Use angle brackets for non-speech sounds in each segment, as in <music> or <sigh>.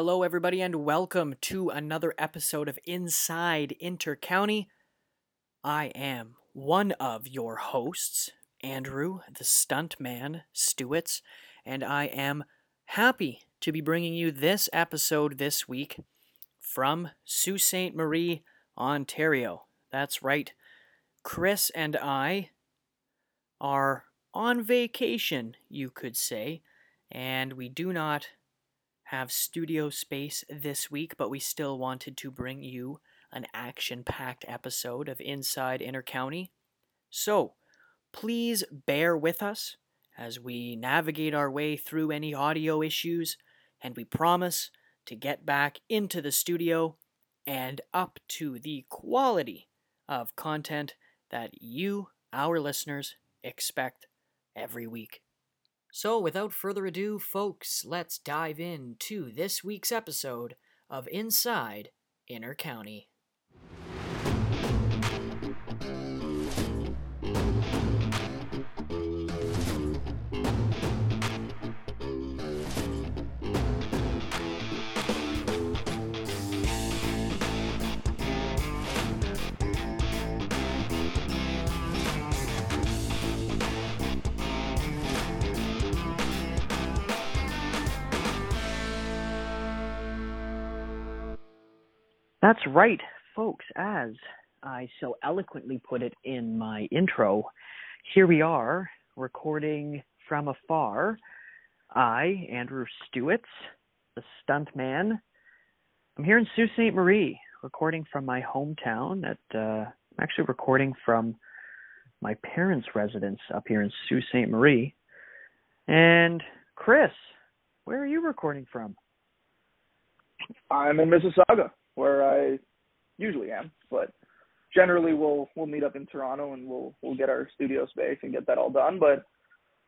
Hello, everybody, and welcome to another episode of Inside Intercounty. I am one of your hosts, Andrew, the stuntman Stewitts, and I am happy to be bringing you this episode this week from Sault Ste. Marie, Ontario. That's right, Chris and I are on vacation, you could say, and we do not have studio space this week, but we still wanted to bring you an action packed episode of Inside Intercounty. So, please bear with us as we navigate our way through any audio issues, and we promise to get back into the studio and up to the quality of content that you, our listeners, expect every week. So, without further ado, folks, let's dive into this week's episode of Inside Intercounty. That's right, folks. As I so eloquently put it in my intro, here we are recording from afar. I, Andrew Stewitts, the stuntman, I'm here in Sault Ste. Marie, recording from my hometown. At uh, I'm actually recording from my parents' residence up here in Sault Ste. Marie. And Chris, where are you recording from? I'm in Mississauga where I usually am, but generally we'll we'll meet up in Toronto and we'll we'll get our studio space and get that all done. But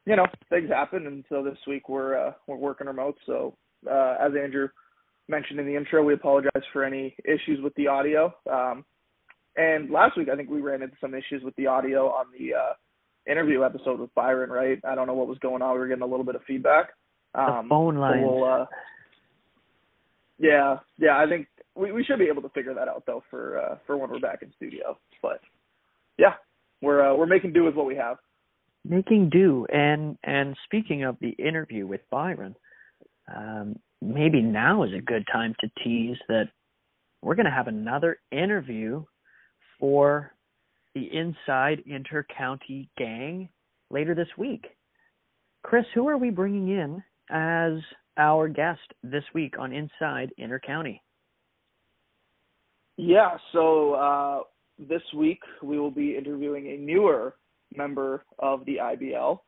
you know, things happen, and so this week we're uh, we're working remote. So uh, as Andrew mentioned in the intro, we apologize for any issues with the audio. Um, and last week I think we ran into some issues with the audio on the uh, interview episode with Byron. Right? I don't know what was going on. We were getting a little bit of feedback. Um, the phone line. So we'll, uh, yeah, yeah. I think we we should be able to figure that out though for uh, for when we're back in studio. But yeah, we're uh, we're making do with what we have. Making do, and and speaking of the interview with Byron, um, maybe now is a good time to tease that we're going to have another interview for the Inside Intercounty Gang later this week. Chris, who are we bringing in as our guest this week on Inside Intercounty? Yeah, so uh, this week we will be interviewing a newer member of the IBL.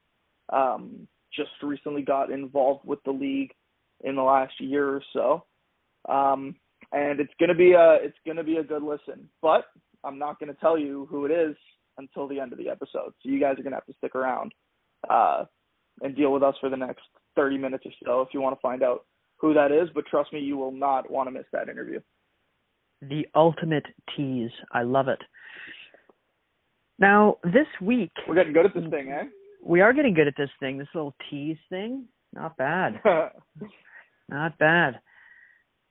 Um, just recently got involved with the league in the last year or so, um, and it's gonna be a it's gonna be a good listen. But I'm not gonna tell you who it is until the end of the episode. So you guys are gonna have to stick around uh, and deal with us for the next 30 minutes or so if you want to find out who that is. But trust me, you will not want to miss that interview the ultimate tease. I love it. Now, this week. We're getting good at this thing, eh? We are getting good at this thing, this little tease thing. Not bad. <laughs> Not bad.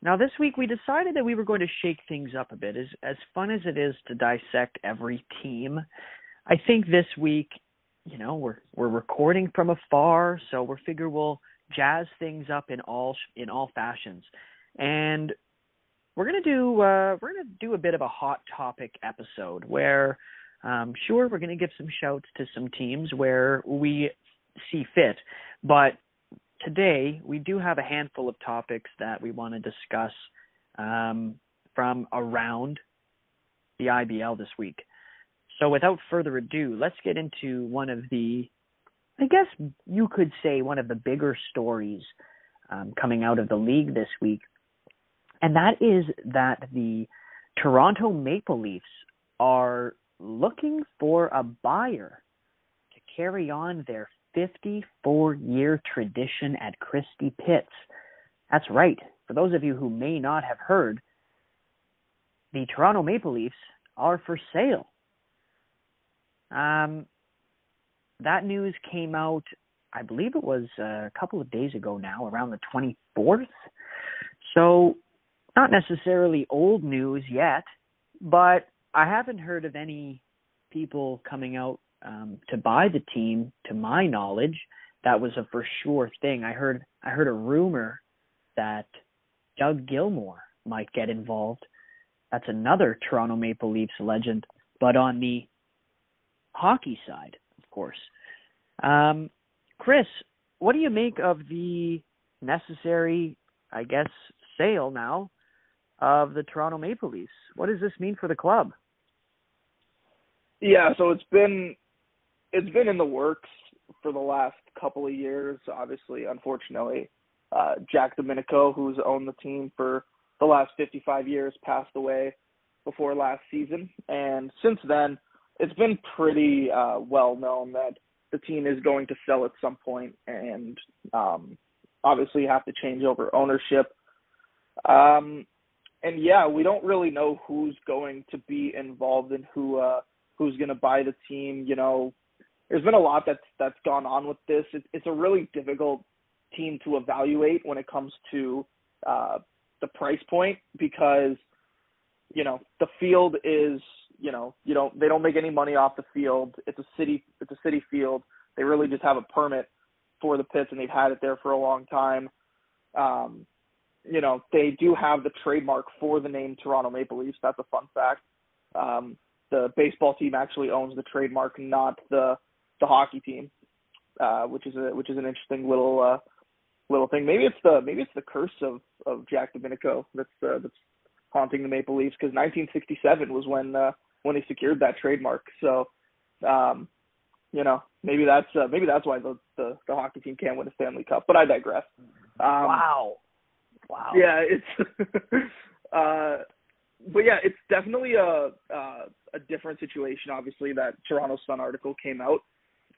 Now, this week we decided that we were going to shake things up a bit. As, as fun as it is to dissect every team, I think this week, you know, we're we're recording from afar, so we figure we'll jazz things up in all in all fashions. And we're gonna do uh, we're gonna do a bit of a hot topic episode where um, sure we're gonna give some shouts to some teams where we see fit, but today we do have a handful of topics that we want to discuss um, from around the IBL this week. So without further ado, let's get into one of the, I guess you could say one of the bigger stories um, coming out of the league this week, and that is that the Toronto Maple Leafs are looking for a buyer to carry on their 54 year tradition at Christie Pits. That's right. For those of you who may not have heard, the Toronto Maple Leafs are for sale. Um, that news came out, I believe it was a couple of days ago now, around the 24th. So, not necessarily old news yet, but I haven't heard of any people coming out um, to buy the team, to my knowledge. That was a for sure thing. I heard I heard a rumor that Doug Gilmour might get involved. That's another Toronto Maple Leafs legend, but on the hockey side, of course. Um, Chris, what do you make of the necessary, I guess, sale now of the Toronto Maple Leafs? What does this mean for the club? Yeah, so it's been it's been in the works for the last couple of years. Obviously, unfortunately, uh, Jack Dominico, who's owned the team for the last 55 years, passed away before last season, and since then, it's been pretty uh, well known that the team is going to sell at some point, and um, obviously have to change over ownership. Um, and yeah, we don't really know who's going to be involved and who uh, who's going to buy the team. You know, there's been a lot that's that's gone on with this. It, it's a really difficult team to evaluate when it comes to uh, the price point because you know the field is you know you don't they don't make any money off the field. It's a city it's a city field. They really just have a permit for the pits and they've had it there for a long time. Um, you know they do have the trademark for the name Toronto Maple Leafs. That's a fun fact. Um, the baseball team actually owns the trademark, not the the hockey team, uh, which is a which is an interesting little uh, little thing. Maybe it's the maybe it's the curse of of Jack Dominico that's uh, that's haunting the Maple Leafs because 1967 was when uh, when he secured that trademark. So, um, you know, maybe that's uh, maybe that's why the, the the hockey team can't win a Stanley Cup. But I digress. Um, wow. Wow. Yeah, it's <laughs> uh but yeah, it's definitely a uh, a different situation obviously that Toronto Sun article came out.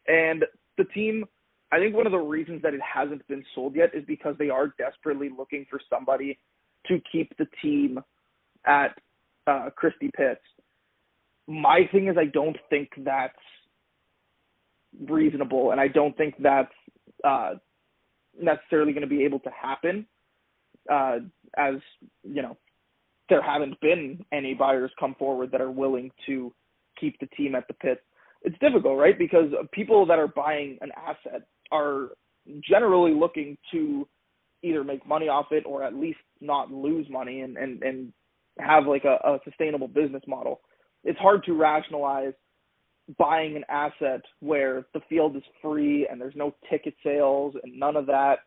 And the team I think one of the reasons that it hasn't been sold yet is because they are desperately looking for somebody to keep the team at uh, Christie Pits. My thing is, I don't think that's reasonable, and I don't think that's uh, necessarily going to be able to happen. Uh, as you know, there haven't been any buyers come forward that are willing to keep the team at the pit. It's difficult, right? Because people that are buying an asset are generally looking to either make money off it or at least not lose money and and and have like a, a sustainable business model. It's hard to rationalize buying an asset where the field is free and there's no ticket sales and none of that.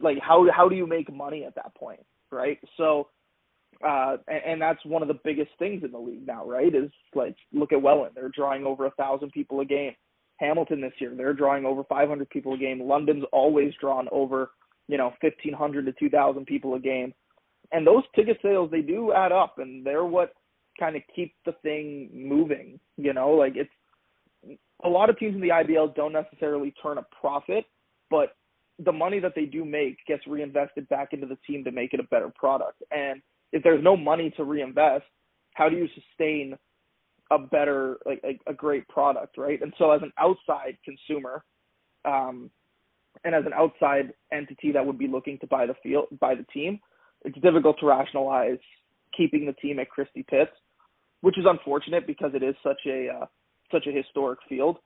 Like how how do you make money at that point, right? So uh and, and that's one of the biggest things in the league now, right? Is like look at Welland. They're drawing over a thousand people a game. Hamilton this year. They're drawing over 500 people a game. London's always drawn over, you know, 1,500 to 2,000 people a game. And those ticket sales, they do add up, and they're what kind of keep the thing moving. You know, like it's a lot of teams in the IBL don't necessarily turn a profit, but the money that they do make gets reinvested back into the team to make it a better product. And if there's no money to reinvest, how do you sustain a better like a, a great product, right? And so as an outside consumer, um, and as an outside entity that would be looking to buy the field, buy the team, it's difficult to rationalize keeping the team at Christie Pits, which is unfortunate because it is such a uh, such a historic field.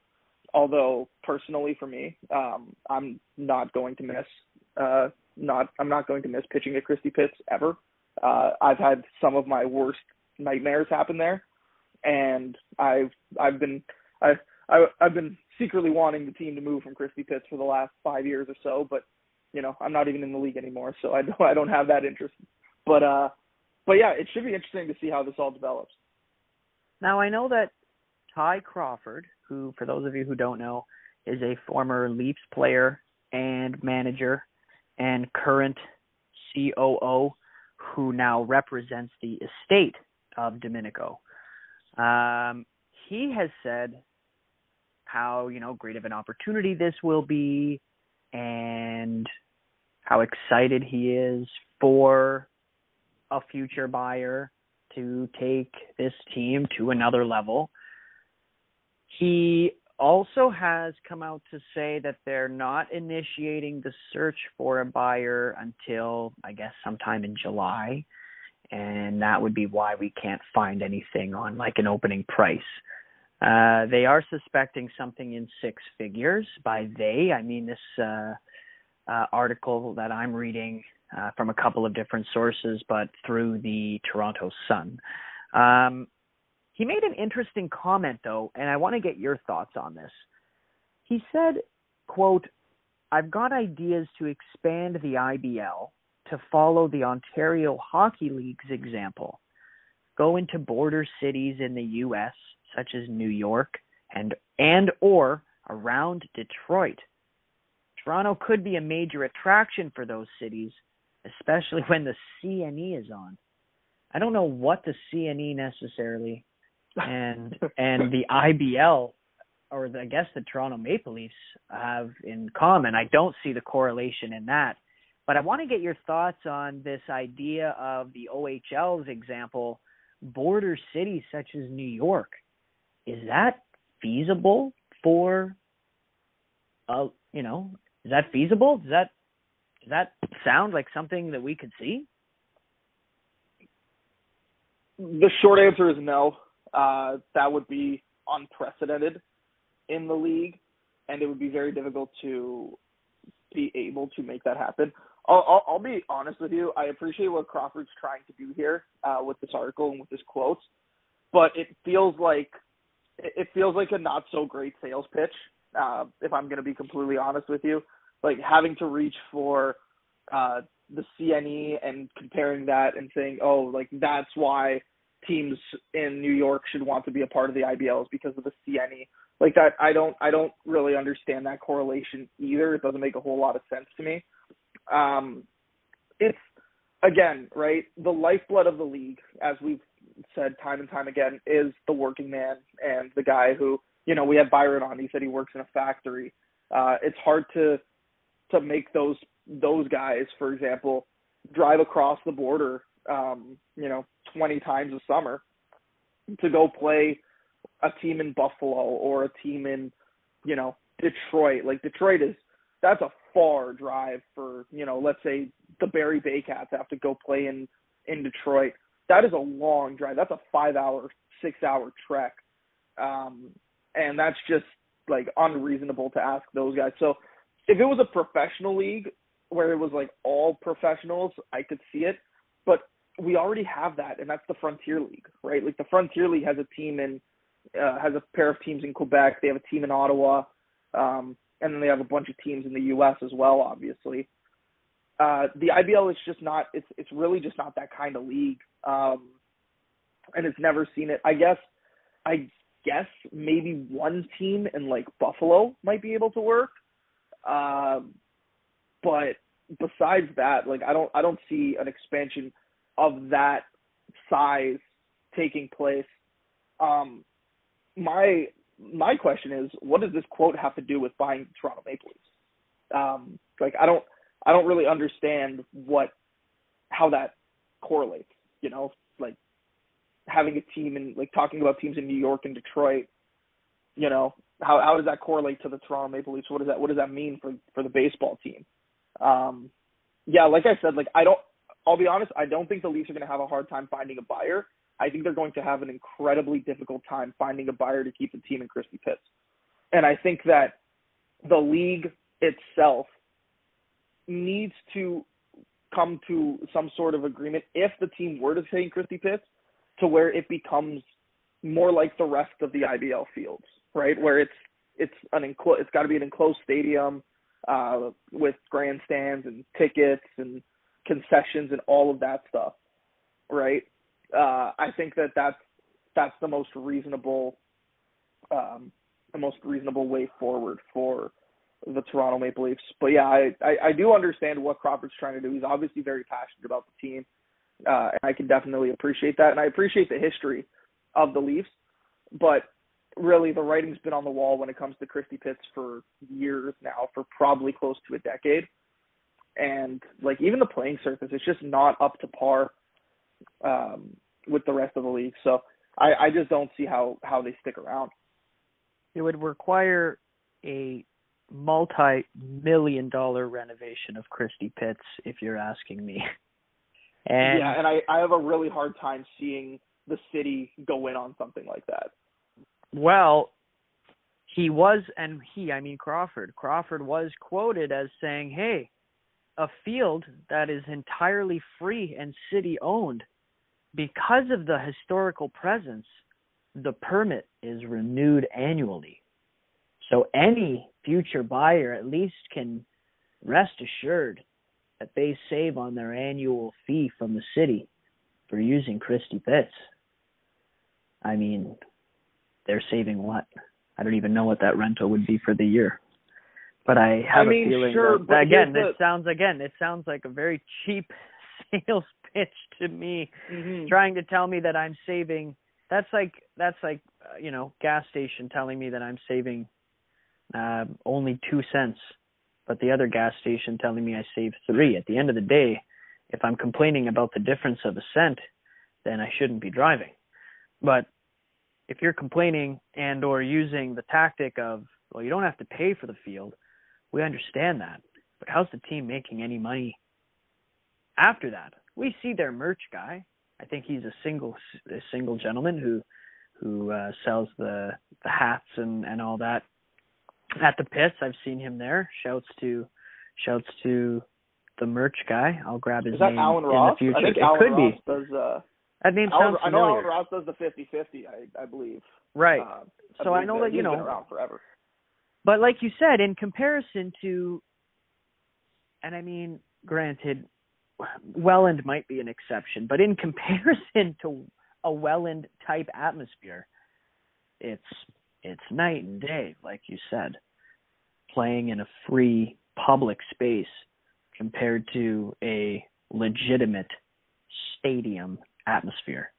Although personally, for me, um, I'm not going to miss uh, not I'm not going to miss pitching at Christie Pits ever. Uh, I've had some of my worst nightmares happen there, and I've I've been I, I I've been secretly wanting the team to move from Christie Pits for the last five years or so, but you know I'm not even in the league anymore, so I don't <laughs> I don't have that interest. But uh, but yeah, it should be interesting to see how this all develops. Now I know that Ty Crawford, who for those of you who don't know, is a former Leafs player and manager and current COO who now represents the estate of Dominico. Um, he has said how you know great of an opportunity this will be, and how excited he is for a future buyer to take this team to another level. He also has come out to say that they're not initiating the search for a buyer until I guess sometime in July. And that would be why we can't find anything on like an opening price. Uh, they are suspecting something in six figures. By they, I mean this uh, uh, article that I'm reading uh, from a couple of different sources, but through the Toronto Sun. Um, he made an interesting comment though, and I want to get your thoughts on this. He said, quote, I've got ideas to expand the IBL to follow the Ontario Hockey League's example. Go into border cities in the US such as New York and and or around Detroit. Toronto could be a major attraction for those cities, especially <laughs> when the CNE is on. I don't know what the CNE necessarily and <laughs> and the IBL or the, I guess the Toronto Maple Leafs have in common. I don't see the correlation in that. But I want to get your thoughts on this idea of the OHL's example, border cities such as New York. Is that feasible for uh you know, is that feasible? Does that does that sound like something that we could see? The short answer is no. Uh, that would be unprecedented in the league, and it would be very difficult to be able to make that happen. I'll, I'll, I'll be honest with you. I appreciate what Crawford's trying to do here uh, with this article and with his quotes, but it feels like it feels like a not so great sales pitch. Uh, if I'm going to be completely honest with you, like having to reach for uh, the CNE and comparing that and saying, oh, like that's why teams in New York should want to be a part of the IBLs because of the CNE. Like that, I don't, I don't really understand that correlation either. It doesn't make a whole lot of sense to me. Um, it's again, right? The lifeblood of the league, as we've said time and time again, is the working man and the guy who, you know, we had Byron on. He said he works in a factory. Uh, it's hard to to make those those guys, for example, drive across the border um, you know, 20 times a summer to go play a team in Buffalo or a team in, you know, Detroit. Like Detroit is that's a far drive for, you know, let's say the Barrie Baycats have to go play in in Detroit. That is a long drive. That's a 5-hour, 6-hour trek. Um and that's just like unreasonable to ask those guys. So if it was a professional league where it was like all professionals, I could see it. We already have that, and that's the Frontier League, right? Like the Frontier League has a team in, uh, has a pair of teams in Quebec. They have a team in Ottawa, um, and then they have a bunch of teams in the U.S. as well, obviously. Uh, the IBL is just not. It's it's really just not that kind of league, um, and it's never seen it. I guess, I guess maybe one team in like Buffalo might be able to work, uh, but besides that, like I don't I don't see an expansion of that size taking place. Um, my my question is, what does this quote have to do with buying Toronto Maple Leafs? Um, like I don't I don't really understand what how that correlates. You know, like having a team and like talking about teams in New York and Detroit. You know, how how does that correlate to the Toronto Maple Leafs? What does that what does that mean for for the baseball team? Um, yeah, like I said, like I don't I'll be honest, I don't think the Leafs are going to have a hard time finding a buyer. I think they're going to have an incredibly difficult time finding a buyer to keep the team in Christie Pits. And I think that the league itself needs to come to some sort of agreement if the team were to stay in Christie Pits to where it becomes more like the rest of the IBL fields, right? Where it's it's an it's got to be an enclosed stadium uh, with grandstands and tickets and concessions and all of that stuff, right? Uh, I think that that's that's the most reasonable, um, the most reasonable way forward for the Toronto Maple Leafs. But yeah, I, I, I do understand what Crawford's trying to do. He's obviously very passionate about the team, uh, and I can definitely appreciate that. And I appreciate the history of the Leafs, but really the writing's been on the wall when it comes to Christie Pits for years now, for probably close to a decade and like even the playing surface, it's just not up to par um, with the rest of the league. So I, I just don't see how how they stick around. it would require a multi-million dollar renovation of Christie Pits, if you're asking me. <laughs> And yeah, and I I have a really hard time seeing the city go in on something like that. Well, he was, and he, I mean Crawford. Crawford was quoted as saying, "Hey, a field that is entirely free and city owned, because of the historical presence, the permit is renewed annually. So any future buyer at least can rest assured that they save on their annual fee from the city for using Christie Pits. I mean, they're saving what? I don't even know what that rental would be for the year. But I have I mean, a feeling sure, that, again, here's it sounds again, it sounds like a very cheap <laughs> sales pitch to me, Mm-hmm. trying to tell me that I'm saving. That's like that's like uh, you know, gas station telling me that I'm saving uh, only two cents, but the other gas station telling me I saved three. At the end of the day, if I'm complaining about the difference of a cent, then I shouldn't be driving. But if you're complaining and or using the tactic of well you don't have to pay for the field we understand that but how's the team making any money after that? We see their merch guy. I think he's a single a single gentleman who who uh sells the the hats and and all that at the pits. I've seen him there. Shouts to shouts to the merch guy. I'll grab his Is that name Alan in Ross? the future. I think it Alan could Ross be does uh that name Alan, sounds I know Alan Ross does the 50-50, I I believe. right. Uh, so I believe know that you he's know been around forever. But like you said, in comparison to, and I mean, granted, Welland might be an exception, but in <laughs> comparison to a Welland type atmosphere, it's it's night and day, like you said, playing in a free public space compared to a legitimate stadium atmosphere.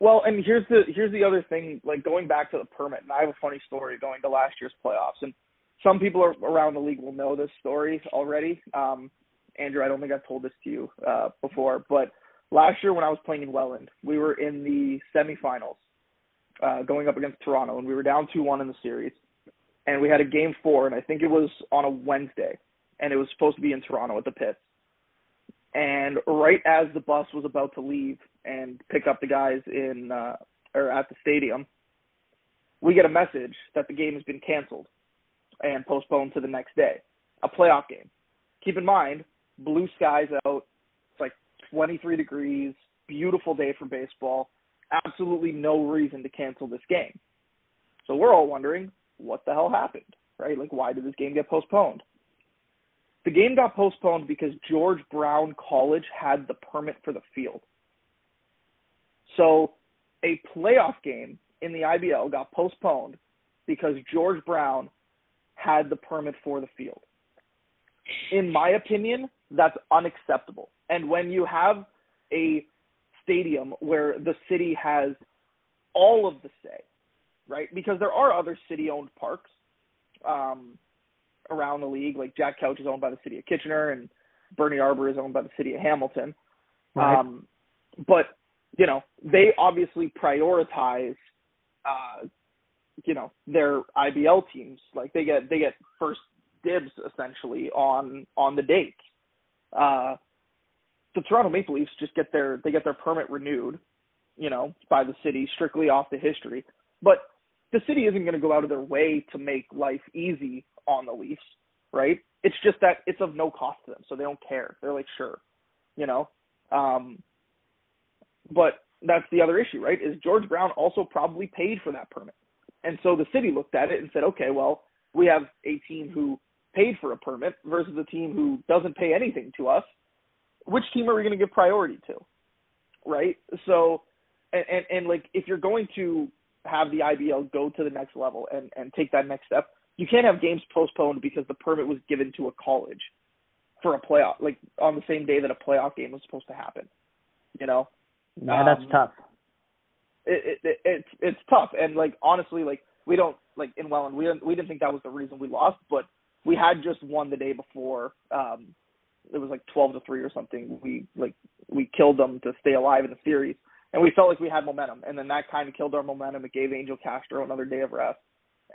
Well, and here's the here's the other thing. Like going back to the permit, and I have a funny story going to last year's playoffs, and some people are, around the league will know this story already. Um, Andrew, I don't think I've told this to you uh, before, but last year when I was playing in Welland, we were in the semifinals, uh, going up against Toronto, and we were down two one in the series, and we had a game four, and I think it was on a Wednesday, and it was supposed to be in Toronto at the pits. And right as the bus was about to leave and pick up the guys in uh, or at the stadium, we get a message that the game has been canceled and postponed to the next day, a playoff game. Keep in mind, blue skies out. It's like 23 degrees, beautiful day for baseball. Absolutely no reason to cancel this game. So we're all wondering what the hell happened, right? Like, why did this game get postponed? The game got postponed because George Brown College had the permit for the field. So a playoff game in the IBL got postponed because George Brown had the permit for the field. In my opinion, that's unacceptable. And when you have a stadium where the city has all of the say, right? Because there are other city owned parks um, around the league. Like Jack Couch is owned by the city of Kitchener and Bernie Arbour is owned by the city of Hamilton. Right. Um, but you know, they obviously prioritize, uh, you know, their IBL teams. Like they get they get first dibs essentially on on the dates. Uh, the Toronto Maple Leafs just get their they get their permit renewed, you know, by the city strictly off the history. But the city isn't going to go out of their way to make life easy on the Leafs, right? It's just that it's of no cost to them, so they don't care. They're like, sure, you know. Um, but that's the other issue, right? Is George Brown also probably paid for that permit, and so the city looked at it and said, okay, well, we have a team who paid for a permit versus a team who doesn't pay anything to us. Which team are we going to give priority to, right? So, and, and and like if you're going to have the IBL go to the next level and and take that next step, you can't have games postponed because the permit was given to a college for a playoff, like on the same day that a playoff game was supposed to happen. You know, Yeah, that's Um, tough. it, it, it it's it's tough, and like honestly, like we don't like in Welland, we didn't we didn't think that was the reason we lost, but we had just won the day before. Um, it was like twelve to three or something. We like we killed them to stay alive in the series, and we felt like we had momentum, and then that kind of killed our momentum. It gave Angel Castro another day of rest.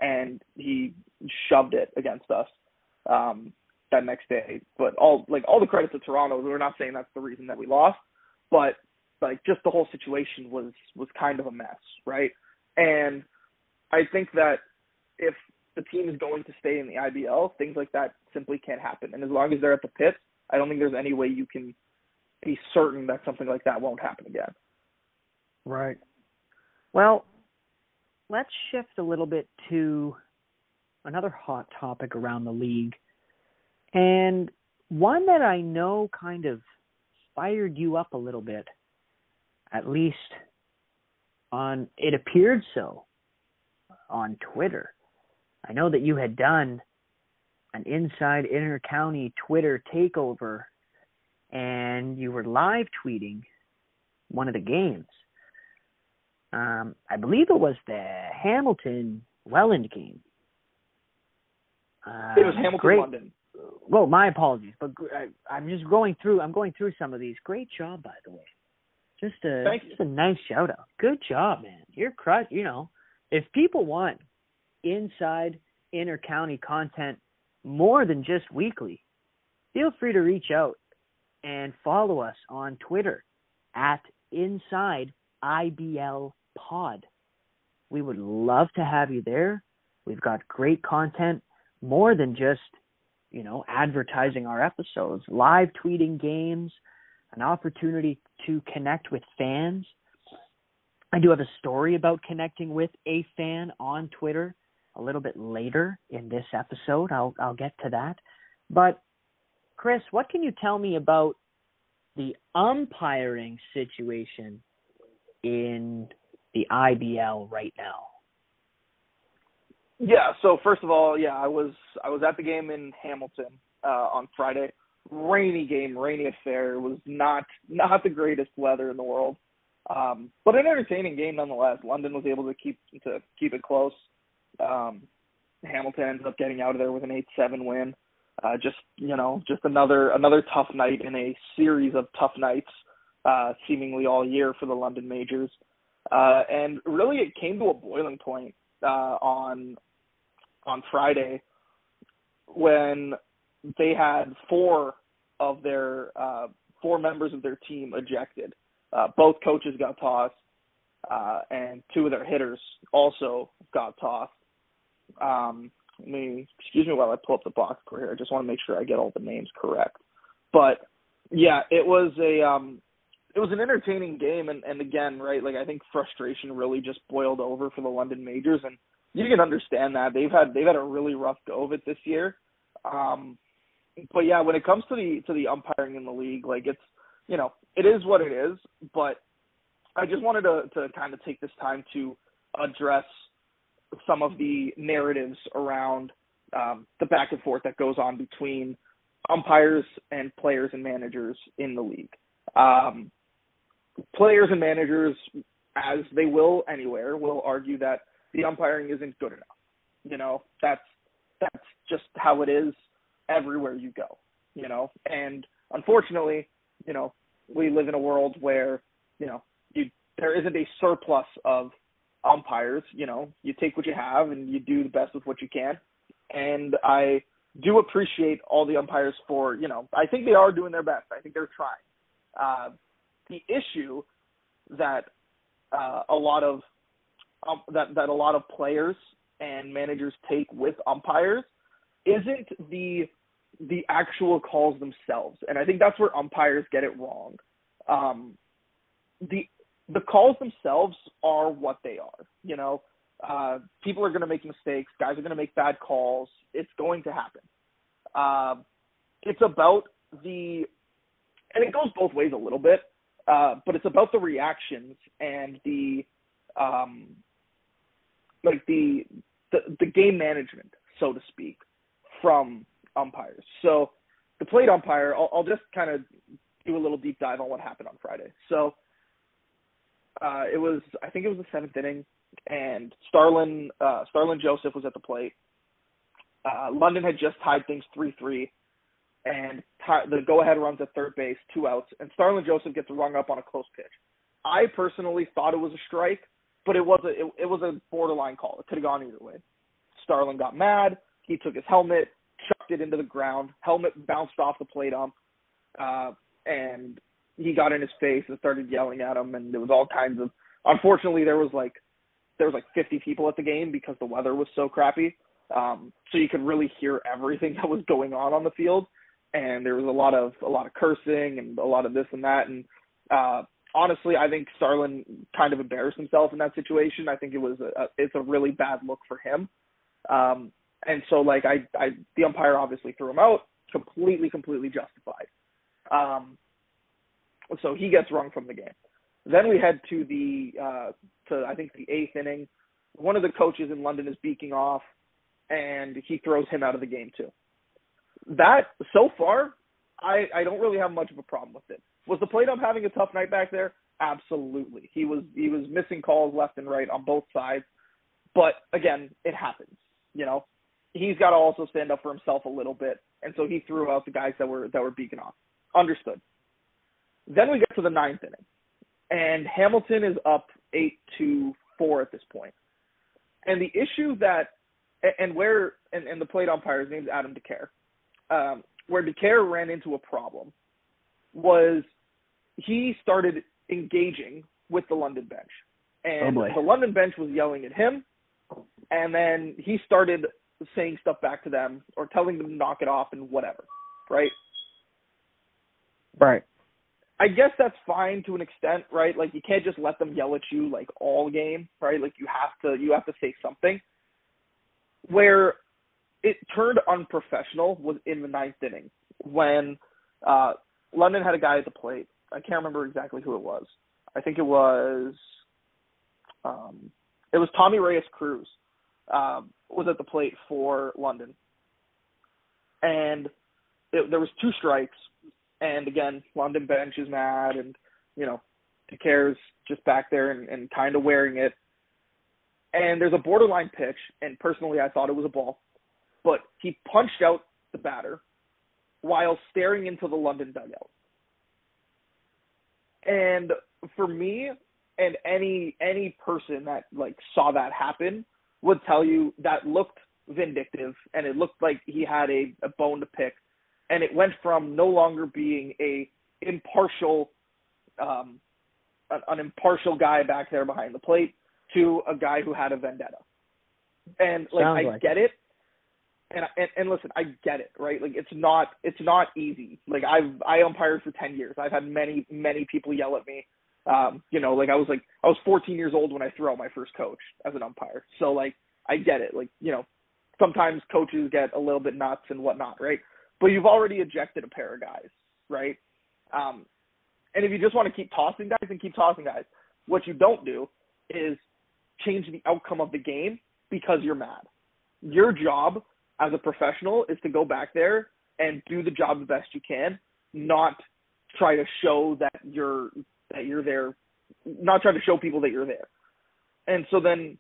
and he shoved it against us um, that next day. But all like all the credit to Toronto. We're not saying that's the reason that we lost, but like just the whole situation was was kind of a mess, right? And I think that if the team is going to stay in the IBL, things like that simply can't happen. And as long as they're at the pit, I don't think there's any way you can be certain that something like that won't happen again. Right. Well, let's shift a little bit to another hot topic around the league, and one that I know kind of fired you up a little bit, at least on it appeared so on Twitter. I know that you had done an inside inter county Twitter takeover and you were live tweeting one of the games. Um, I believe it was the Hamilton Welland game. Uh, it was Hamilton great, London. Well, my apologies, but I, I'm just going through. I'm going through some of these. Great job, by the way. Just a Thank just a nice shout out. Good job, man. You're crush. You know, if people want inside inter county content more than just weekly, feel free to reach out and follow us on Twitter at Inside IBL Pod. We would love to have you there. We've got great content, more than just, you know, advertising our episodes, live tweeting games, an opportunity to connect with fans. I do have a story about connecting with a fan on Twitter a little bit later in this episode. I'll I'll get to that. But Chris, what can you tell me about the umpiring situation in the IBL right now? Yeah, so first of all, yeah, I was I was at the game in Hamilton uh on Friday. Rainy game, rainy affair. It was not <laughs> not the greatest weather in the world. Um but an entertaining game nonetheless. London was able to keep to keep it close. Um Hamilton ended up getting out of there with an 8-7 win. Uh, just you know, just another another tough night in a series of tough nights, uh, seemingly all year for the London majors. Uh, and really, it came to a boiling point uh, on on Friday when they had four of their uh, four members of their team ejected. Uh, both coaches got tossed, uh, and two of their hitters also got tossed. Um, let me excuse me while I pull up the box score here. I just want to make sure I get all the names correct. But yeah, it was a um it was an entertaining game and, and again, right, like I think frustration really just boiled over for the London Majors and you can understand that. They've had they've had a really rough go of it this year. Um but yeah, when it comes to the to the umpiring in the league, like it's you know, it is what it is, but I just wanted to to kind of take this time to address some of the narratives around um, the back and forth that goes on between umpires and players and managers in the league. Um, players and managers, as they will anywhere, will argue that the umpiring isn't good enough. You know, that's that's just how it is everywhere you go. You know, and unfortunately, you know, we live in a world where you know you there isn't a surplus of umpires, you know, you take what you have and you do the best with what you can. And I do appreciate all the umpires for, you know, I think they are doing their best. I think they're trying. Uh, the issue that uh, a lot of um, that that a lot of players and managers take with umpires isn't the the actual calls themselves, and I think that's where umpires get it wrong. Um, the the calls themselves are what they are. You know, uh, people are going to make mistakes. Guys are going to make bad calls. It's going to happen. Uh, it's about the, and it goes both ways a little bit, uh, but it's about the reactions and the, um, like the, the the game management, so to speak, from umpires. So the plate umpire, I'll, I'll just kind of do a little deep dive on what happened on Friday. So uh, it was I think it was the seventh inning, and Starlin uh, Starlin Joseph was at the plate. Uh, London had just tied things three three, and t- the go ahead runs at third base, two outs, and Starlin Joseph gets rung up on a close pitch. I personally thought it was a strike, but it was a it, it was a borderline call. It could have gone either way. Starlin got mad. He took his helmet, chucked it into the ground. Helmet bounced off the plate ump, uh, and he got in his face and started yelling at him. And there was all kinds of. Unfortunately, there was like there was like 50 people at the game because the weather was so crappy. Um, so you could really hear everything <laughs> that was going on on the field, and there was a lot of a lot of cursing and a lot of this and that. And uh, honestly, I think Starlin kind of embarrassed himself in that situation. I think it was a, it's a really bad look for him. Um, and so like I, I the umpire obviously threw him out, completely, completely justified. Um, so he gets rung from the game. Then we head to the uh, to I think the eighth inning. One of the coaches in London is beaking off, and he throws him out of the game too. That so far, I I don't really have much of a problem with it. Was the plate ump having a tough night back there? Absolutely. He was he was missing calls left and right on both sides. But again, it happens. You know, he's got to also stand up for himself a little bit, and so he threw out the guys that were that were beaking off. Understood. Then we get to the ninth inning, and Hamilton is up eight to four at this point. And the issue that and where and, and the plate umpire's name's Adam DeCare, um, where DeCare ran into a problem was he started engaging with the London bench. And oh the London bench was yelling at him, and then he started saying stuff back to them or telling them to knock it off and whatever, right? Right. I guess that's fine to an extent, right? Like you can't just let them yell at you like all game, right? Like you have to you have to say something. Where it turned unprofessional was in the ninth inning when uh London had a guy at the plate. I can't remember exactly who it was. I think it was um it was Tommy Reyes Cruz um was at the plate for London. And it, there was two strikes and again, London bench is mad and you know, DeCare's just back there and, and kind of wearing it. And there's a borderline pitch, and personally I thought it was a ball. But he punched out the batter while staring into the London dugout. And for me and any any person that like saw that happen would tell you that looked vindictive and it looked like he had a, a bone to pick and it went from no longer being a impartial um an, an impartial guy back there behind the plate to a guy who had a vendetta. And like Sounds I like get it and, and and listen, I get it, right? Like it's not it's not easy. Like I've I umpired for ten years. I've had many many people yell at me. Um, you know, like I was like I was 14 years old when I threw out my first coach as an umpire. So like I get it. Like you know, sometimes coaches get a little bit nuts and whatnot, right? But you've already ejected a pair of guys, right? Um, and if you just want to keep tossing guys, and keep tossing guys. What you don't do is change the outcome of the game because you're mad. Your job as a professional is to go back there and do the job the best you can, not try to show that you're that you're there, not trying to show people that you're there. And so then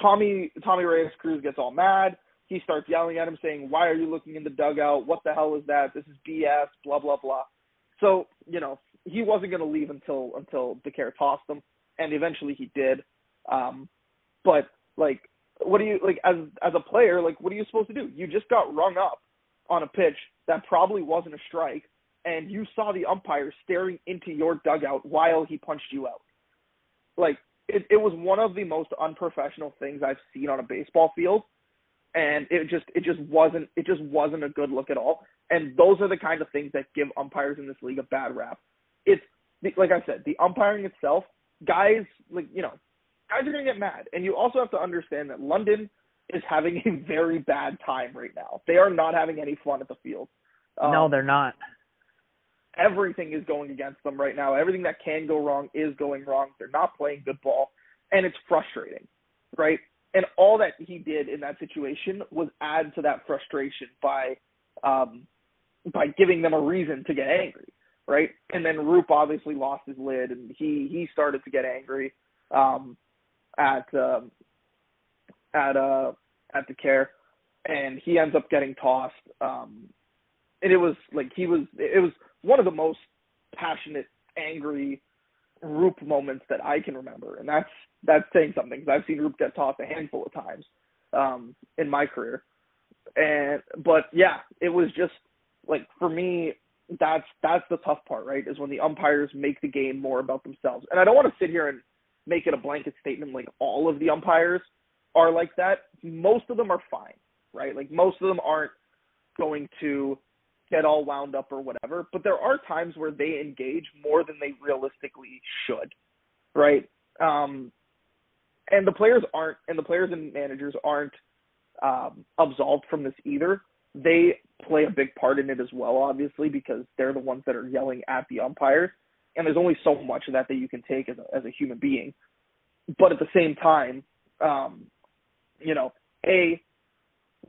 Tommy Tommy Reyes Cruz gets all mad. He starts yelling at him, saying, "Why are you looking in the dugout? What the hell is that? This is BS." Blah blah blah. So you know he wasn't going to leave until until DeCare tossed him, and eventually he did. Um, but like what do you like as as a player like what are you supposed to do you just got rung up on a pitch that probably wasn't a strike and you saw the umpire staring into your dugout while he punched you out like it it was one of the most unprofessional things i've seen on a baseball field and it just it just wasn't it just wasn't a good look at all and those are the kind of things that give umpires in this league a bad rap it's like i said the umpiring itself guys like you know guys are going to get mad. And you also have to understand that London is having <laughs> a very bad time right now. They are not having any fun at the field. Um, no, they're not. Everything is going against them right now. Everything that can go wrong is going wrong. They're not playing good ball, and it's frustrating, right? And all that he did in that situation was add to that frustration by um, by giving them a reason to get angry, right? And then Roop obviously lost his lid, and he he started to get angry. Um, at um, at uh at DeCare, and he ends up getting tossed. Um, and it was like he was it was one of the most passionate, angry Roop moments that I can remember, and that's that's saying something because I've seen Roop get tossed a handful of times. um, in my career. And but yeah, it was just like for me, that's that's the tough part, right? Is when the umpires make the game more about themselves. And I don't want to sit here and make it a blanket statement like all of the umpires are like that. Most of them are fine, right? Like most of them aren't going to get all wound up or whatever, but there are times where they engage more than they realistically should, right? Um and the players aren't and the players and managers aren't um absolved from this either they play a big part in it as well, obviously, because they're the ones that are yelling at the umpires. And there's only so much of that that you can take as a, as a human being. But at the same time, um, you know, a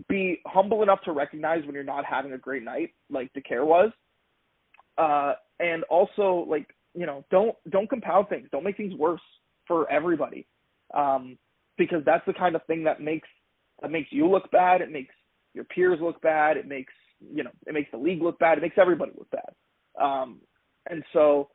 be humble enough to recognize when you're not having a great night, like DeCare was, uh, and also like you know, don't don't compound things, don't make things worse for everybody, um, because that's the kind of thing that makes that makes you look bad. It makes your peers look bad. It makes you know it makes the league look bad. It makes everybody look bad. Um, and so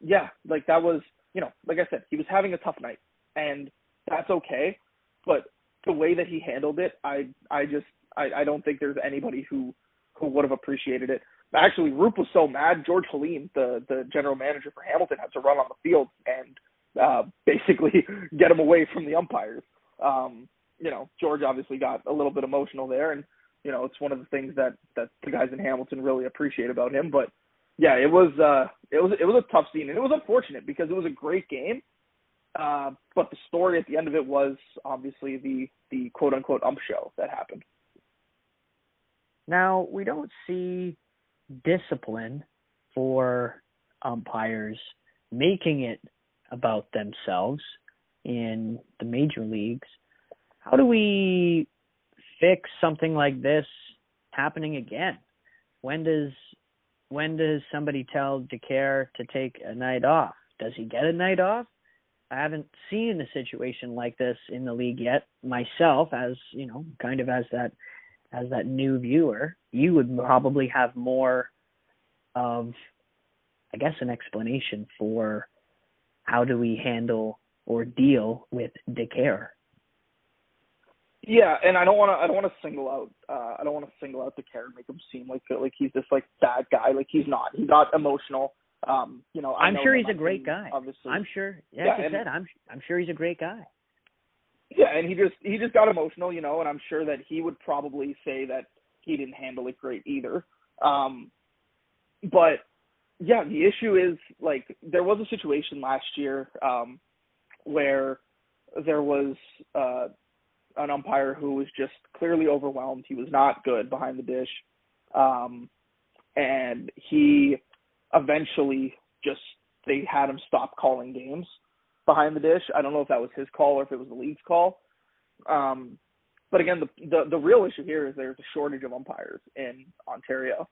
yeah, like that was you know like I said, he was having a tough night, and that's okay. But the way that he handled it, I I just I, I don't think there's anybody who who would have appreciated it. Actually, Roop was so mad. George Halim, the the general manager for Hamilton, had to run on the field and uh, <laughs> basically get him away from the umpires. Um, you know, George obviously got a little bit emotional there, and you know, it's one of the things that that the guys in Hamilton really appreciate about him. But yeah, it was uh it was it was a tough scene and it was unfortunate because it was a great game. Uh, but the story at the end of it was obviously the the quote unquote ump show that happened. Now we don't see discipline for umpires making it about themselves in the major leagues. How do we fix something like this happening again? When does when does somebody tell DeCare to take a night off? Does he get a night off? I haven't seen a situation like this in the league yet myself as, you know, kind of as that as that new viewer. You would probably have more of I guess an explanation for how do we handle or deal with DeCare yeah, and I don't want to. I don't want to single out. Uh, I don't want to single out DeCare and make him seem like like he's this like bad guy. Like he's not. He's not emotional. Um, you know. I I'm know sure he's a great guy. Obviously, I'm sure. Yeah, yeah like you said, I'm I'm sure he's a great guy. Yeah, and he just he just got emotional, you know, and I'm sure that he would probably say that he didn't handle it great either. Um, but yeah, the issue is like there was a situation last year um, where there was uh, an umpire who was just clearly overwhelmed. He was not good behind the dish. Um, and he eventually just they had him stop calling games behind the dish. I don't know if that was his call or if it was the league's call. Um, but again, the, the the real issue here is there's a shortage of umpires in Ontario,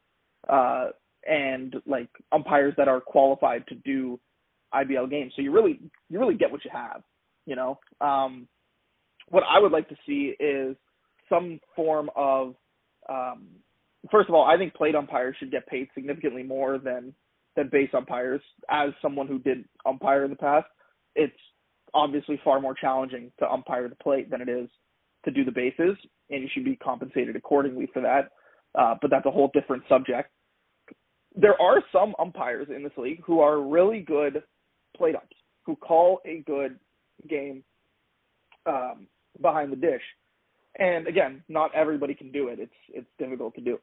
uh, and like umpires that are qualified to do IBL games. So you really you really get what you have, you know. Um, what I would like to see is some form of um, first of all, I think plate umpires should get paid significantly more than than base umpires. As someone who did umpire in the past, it's obviously far more challenging to umpire the plate than it is to do the bases, and you should be compensated accordingly for that. Uh, but that's a whole different subject. There are some umpires in this league who are really good plate umps, who call a good game um, behind the dish. And again, not everybody can do it. It's it's difficult to do.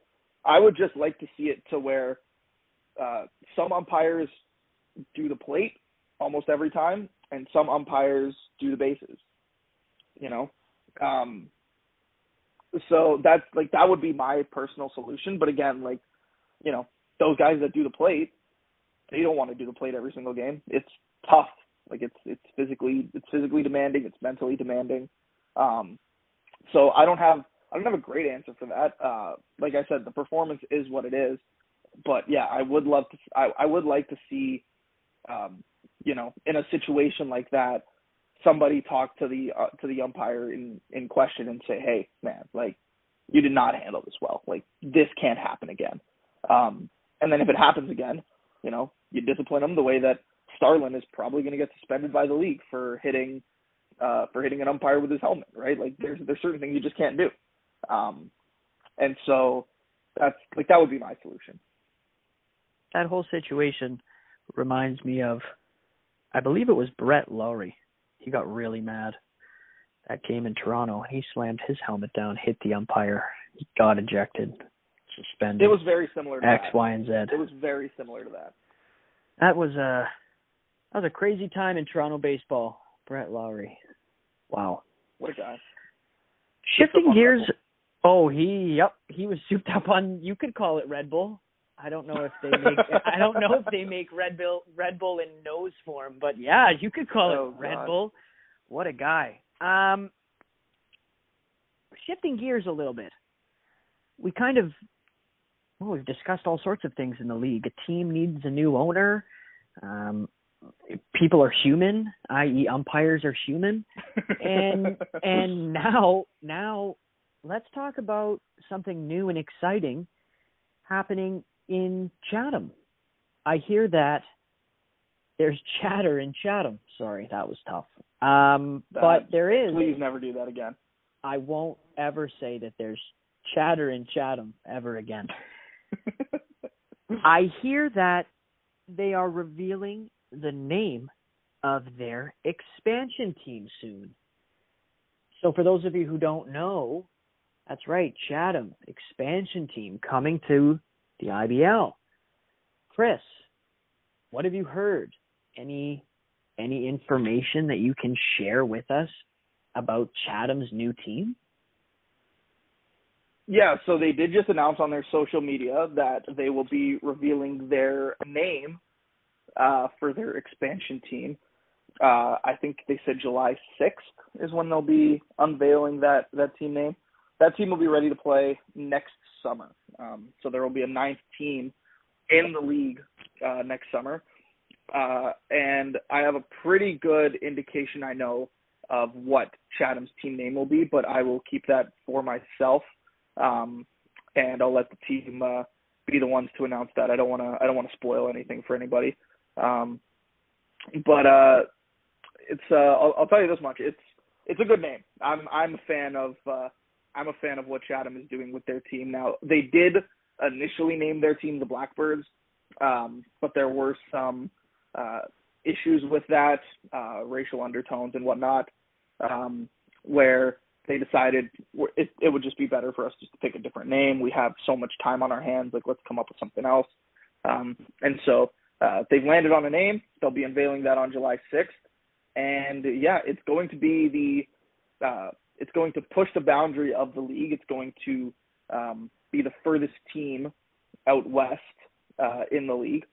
I would just like to see it to where uh, some umpires do the plate almost every time, and some umpires do the bases. You know, um, so that's like that would be my personal solution. But again, like you know, those guys that do the plate, they don't want to do the plate every single game. It's tough. Like it's it's physically it's physically demanding. It's mentally demanding. Um, so I don't have I don't have a great answer for that. Uh, like I said, the performance is what it is. But yeah, I would love to. I, I would like to see, um, you know, in a situation like that, somebody talk to the uh, to the umpire in in question and say, hey, man, like you did not handle this well. Like this can't happen again. Um, and then if it happens again, you know, you discipline them the way that Starlin is probably going to get suspended by the league for hitting uh, for hitting an umpire with his helmet, right? Like there's there's certain things you just can't do, um, and so that's like that would be my solution. That whole situation reminds me of, I believe it was Brett Lawrie. He got really mad. That game in Toronto, he slammed his helmet down, hit the umpire, he got ejected, suspended. It was very similar to X, that. Y, and Z. It was very similar to that. That was a that was a crazy time in Toronto baseball. Brett Lawrie. Wow. What a guy. Shifting gears. Oh, he yep, he was souped up on. You could call it Red Bull. I don't know if they make. I don't know if they make Red Bull Red Bull in nose form, but yeah, you could call oh, it Red God. Bull. What a guy. Um, shifting gears a little bit. We kind of well, we've discussed all sorts of things in the league. A team needs a new owner. Um, people are human, i.e., umpires are human, and <laughs> and now now let's talk about something new and exciting happening in Chatham. I hear that there's <laughs> chatter in Chatham. Sorry, that was tough. Um, That- but there is. Please never do that again. I won't ever say that there's chatter in Chatham ever again. <laughs> I hear that they are revealing the name of their expansion team soon. So, for those of you who don't know, that's right, Chatham expansion team coming to the IBL. Chris, what have you heard? Any any information that you can share with us about Chatham's new team? Yeah, so they did just announce on their social media that they will be revealing their name uh, for their expansion team. Uh, I think they said July 6th is when they'll be unveiling that that team name. That team will be ready to play next summer. Um, so there will be a ninth team in the league uh, next summer. Uh, and I have a pretty good indication I know of what Chatham's team name will be, but I will keep that for myself um, and I'll let the team uh, be the ones to announce that. I don't want to I don't want to spoil anything for anybody. Um, but uh, it's uh, I'll, I'll tell you this much: it's it's a good name. I'm I'm a fan of uh, I'm a fan of what Chatham is doing with their team now. They did initially name their team the Blackbirds, um, but there were some uh, issues with that, uh, racial undertones and whatnot, um, where they decided it, it would just be better for us just to pick a different name. We have so much time on our hands, like let's come up with something else. Um, and so uh, they've landed on a name. They'll be unveiling that on July 6th. And yeah, it's going to be the uh, it's going to push the boundary of the league. It's going to um, be the furthest team out west uh, in the league,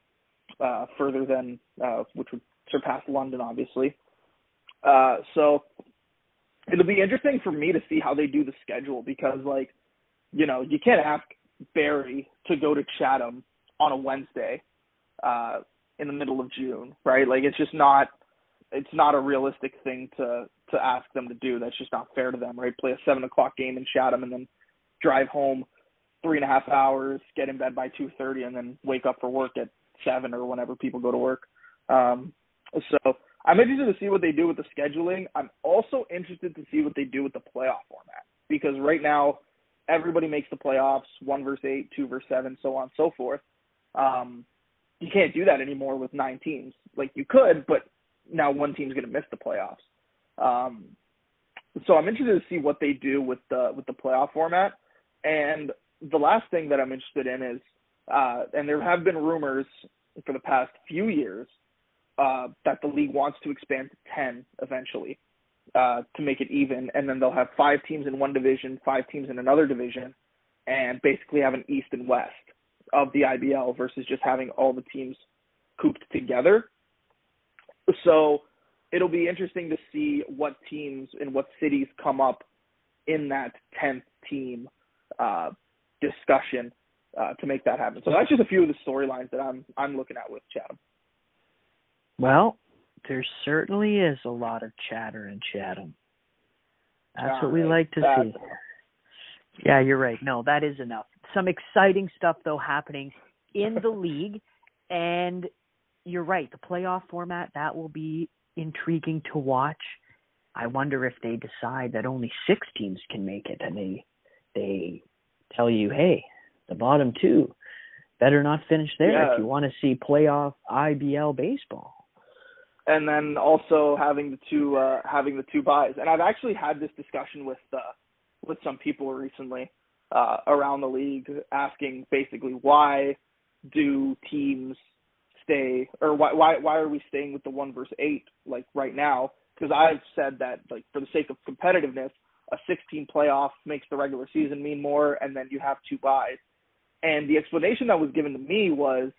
uh, further than uh, which would surpass London, obviously. Uh, so it'll be interesting for me to see how they do the schedule because, like, you know, you can't ask Barrie to go to Chatham on a Wednesday uh, in the middle of June, right? Like, it's just not it's not a realistic thing to to ask them to do. That's just not fair to them, right? Play a seven o'clock game in Chatham and then drive home three and a half hours, get in bed by two thirty, and then wake up for work at seven or whenever people go to work. Um, so I'm interested to see what they do with the scheduling. I'm also interested to see what they do with the playoff format because right now everybody makes the playoffs, one versus eight, two versus seven, so on and so forth. Um, you can't do that anymore with nine teams. Like you could, but now one team's going to miss the playoffs. Um, so I'm interested to see what they do with the with the playoff format. And the last thing that I'm interested in is, uh, and there have been rumors for the past few years uh, that the league wants to expand to 10 eventually uh, to make it even, and then they'll have five teams in one division, five teams in another division, and basically have an east and west of the IBL versus just having all the teams cooped together. So it'll be interesting to see what teams and what cities come up in that 10th team uh, discussion uh, to make that happen. So that's just a few of the storylines that I'm I'm looking at with Chatham. Well, there certainly is a lot of chatter in Chatham. That's All what we right. like to That- see. Yeah, you're right. No, that is enough. Some exciting stuff though happening in the <laughs> league and you're right, the playoff format that will be intriguing to watch. I wonder if they decide that only six teams can make it, and they they tell you, hey, the bottom two better not finish there Yeah. if you want to see playoff IBL baseball. and then also having the two uh, having the two buys. And I've actually had this discussion with uh, with some people recently uh, around the league, asking basically why do teams stay or why why why are we staying with the one versus eight like right now? Because I've said that like for the sake of competitiveness, a 16 playoff makes the regular season mean more, and then you have two buys. And the explanation that was given to me was,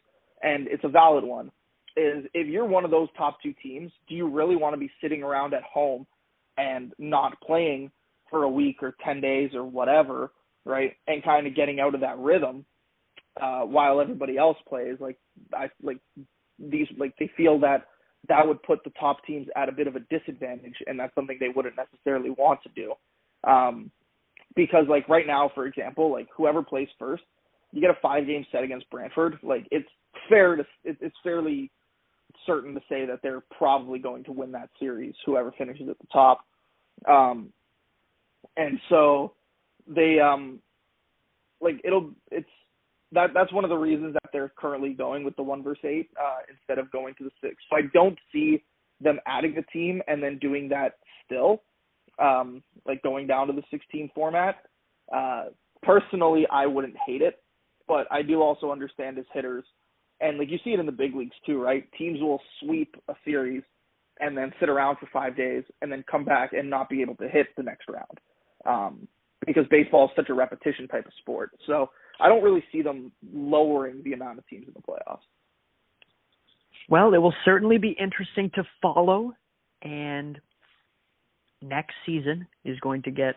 and it's a valid one, is if you're one of those top two teams, do you really want to be sitting around at home and not playing for a week or 10 days or whatever, right? And kind of getting out of that rhythm uh while everybody else plays like I like these like they feel that that would put the top teams at a bit of a disadvantage and that's something they wouldn't necessarily want to do. Um because like right now for example, like whoever plays first, you get a 5 game set against Brantford, like it's fair to it, it's fairly certain to say that they're probably going to win that series, whoever finishes at the top. Um, and so they um, like it'll it's that that's one of the reasons that they're currently going with the one versus eight uh, instead of going to the six. So I don't see them adding the team and then doing that still, um, like going down to the 16 format. Uh, personally, I wouldn't hate it, but I do also understand as hitters and like you see it in the big leagues too, right? Teams will sweep a series and then sit around for five days and then come back and not be able to hit the next round. Um, because baseball is such a repetition type of sport. So I don't really see them lowering the amount of teams in the playoffs. Well, it will certainly be interesting to follow, and next season is going to get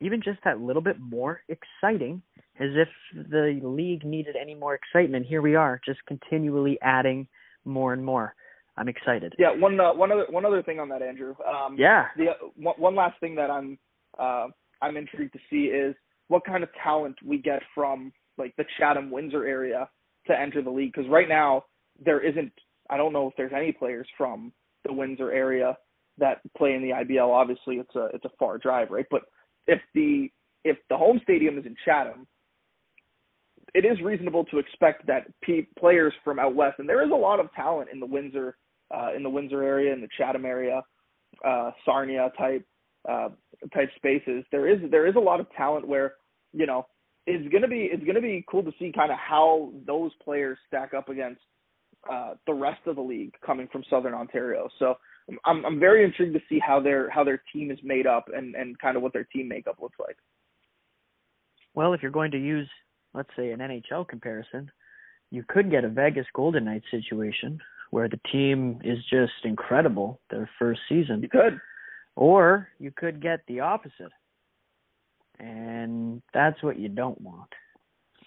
even just that little bit more exciting. As if the league needed any more excitement, here we are, just continually adding more and more. I'm excited. Yeah, one uh, one other one other thing on that, Andrew. Um, Yeah. The uh, one, one last thing that I'm uh, I'm intrigued to see is what kind of talent we get from like the Chatham Windsor area to enter the league. Because right now there isn't. I don't know if there's any players from the Windsor area that play in the IBL. Obviously, it's a it's a far drive, right? But if the if the home stadium is in Chatham, it is reasonable to expect that P- players from out west, and there is a lot of talent in the Windsor uh, in the Windsor area, in the Chatham area, uh, Sarnia type uh, type spaces. There is there is a lot of talent where you know it's gonna be it's gonna be cool to see kind of how those players stack up against uh, the rest of the league coming from Southern Ontario. So I'm I'm very intrigued to see how their how their team is made up and and kind of what their team makeup looks like. Well, if you're going to use, let's say, an NHL comparison, you could get a Vegas Golden Knights situation where the team is just incredible their first season. You could. Or you could get the opposite. And that's what you don't want.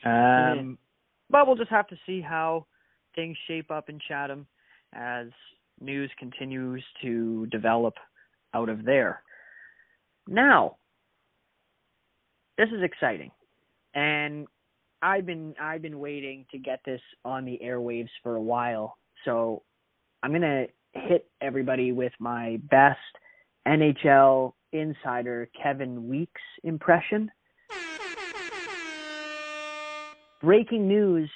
Um. But we'll just have to see how things shape up in Chatham as news continues to develop out of there. Now, this is exciting. And I've been I've been waiting to get this on the airwaves for a while. So I'm going to hit everybody with my best NHL insider Kevin Weekes impression. Breaking news,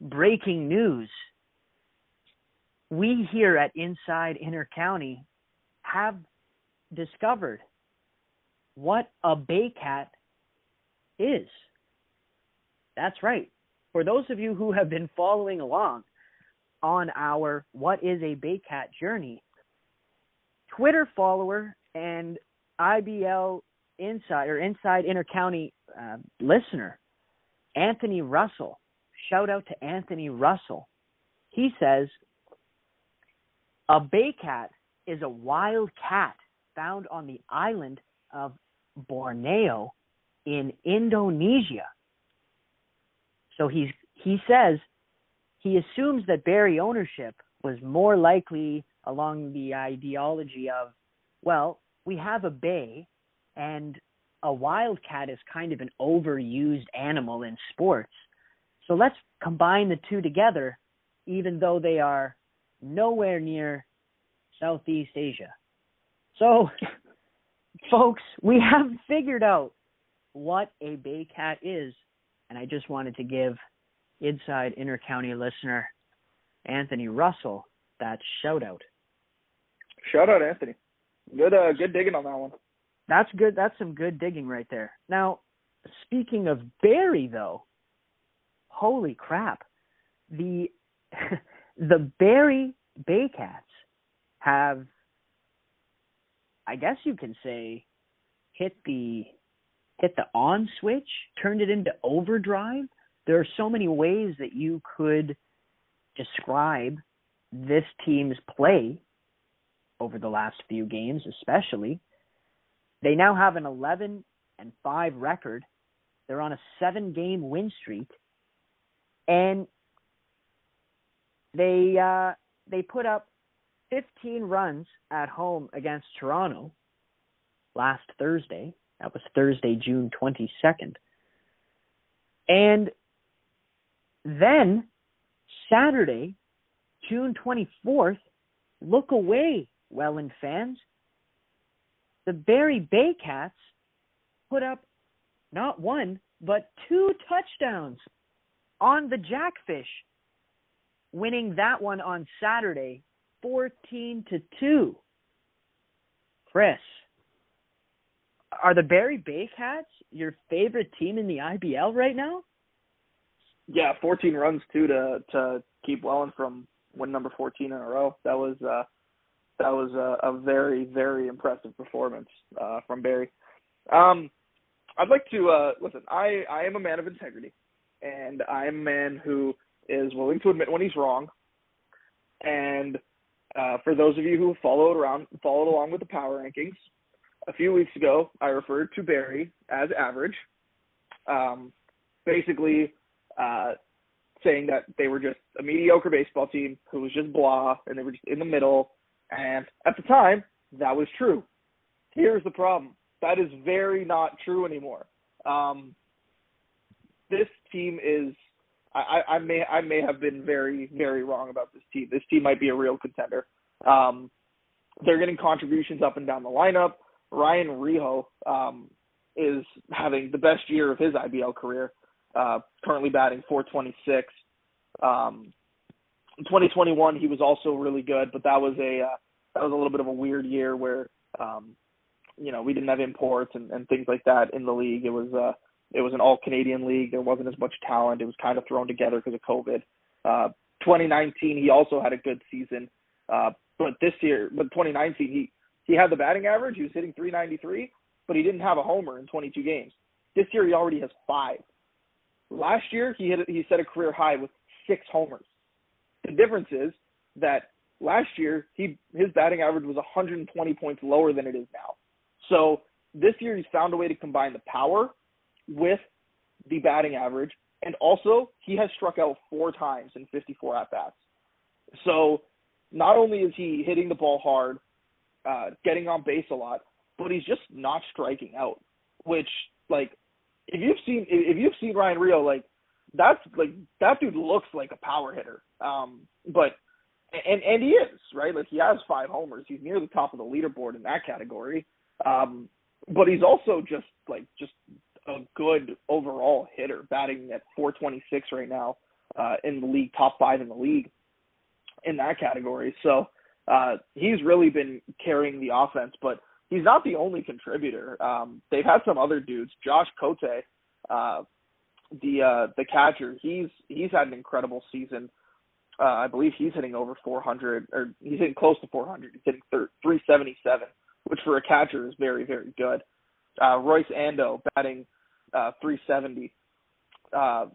breaking news. We here at Inside Intercounty have discovered what a bay cat is. That's right. For those of you who have been following along on our What is a Bay Cat journey, Twitter follower and IBL Inside or Inside intercounty uh, listener, Anthony Russell. Shout out to Anthony Russell. He says a bay cat is a wild cat found on the island of Borneo in Indonesia. So he's he says he assumes that Barrie ownership was more likely along the ideology of, well, we have a bay and a wildcat is kind of an overused animal in sports. So let's combine the two together, even though they are nowhere near Southeast Asia. So <laughs> folks, we have figured out what a Bay Cat is, and I just wanted to give Inside Intercounty listener Anthony Russell that shout out. Shout out, Anthony. Good, uh, good digging on that one. That's good. That's some good digging right there. Now, speaking of Barrie, though, holy crap, the <laughs> the Barrie Baycats have, I guess you can say, hit the hit the on switch, turned it into overdrive. There are so many ways that you could describe this team's play over the last few games, especially. They now have an 11 and 5 record. They're on a 7 game win streak. And they uh they put up 15 runs at home against Toronto last Thursday. That was Thursday, June 22nd. And then Saturday, June 24th, look away, Welland fans. The Barrie Baycats put up not one, but two touchdowns on the Jackfish, winning that one on Saturday 14 to 2. Chris, are the Barrie Baycats your favorite team in the IBL right now? Yeah, 14 runs too to to keep Welland from win number 14 in a row. That was uh that was a, a very very impressive performance uh from Barrie. Um I'd like to uh listen, I I am a man of integrity and I'm a man who is willing to admit when he's wrong. And uh, for those of you who followed around, followed along with the power rankings, a few weeks ago, I referred to Barrie as average, um, basically uh, saying that they were just a mediocre baseball team who was just blah, and they were just in the middle. And at the time, that was true. Here's the problem: that is very not true anymore. Um, this team is I, I may I may have been very very wrong about this team. This team might be a real contender. Um, they're getting contributions up and down the lineup. Ryan Riho um, is having the best year of his IBL career. Uh, currently batting 426. Um, in 2021, he was also really good, but that was a uh, that was a little bit of a weird year where um, you know we didn't have imports and, and things like that in the league. It was uh, it was an all Canadian league. There wasn't as much talent. It was kind of thrown together because of COVID. Uh, 2019, he also had a good season. Uh, but this year, but 2019, he he had the batting average. He was hitting 393, but he didn't have a homer in 22 games. This year, he already has five. Last year, he hit he set a career high with six homers. The difference is that last year he his batting average was 120 points lower than it is now. So this year he's found a way to combine the power with the batting average, and also he has struck out four times in 54 at bats. So not only is he hitting the ball hard, uh, getting on base a lot, but he's just not striking out. Which, like, if you've seen if you've seen Ryan Riho, like that's like that dude looks like a power hitter. Um, but and and he is right. Like he has five homers. He's near the top of the leaderboard in that category. Um, but he's also just like just a good overall hitter, batting at 426 right now uh, in the league, top five in the league in that category. So uh, he's really been carrying the offense, but he's not the only contributor. Um, they've had some other dudes. Josh Cote, uh, the uh, the catcher, he's he's had an incredible season. Uh, I believe he's hitting over 400, or he's hitting close to 400. He's hitting 377, which for a catcher is very very good. Uh, Royce Ando batting uh, 370. Uh,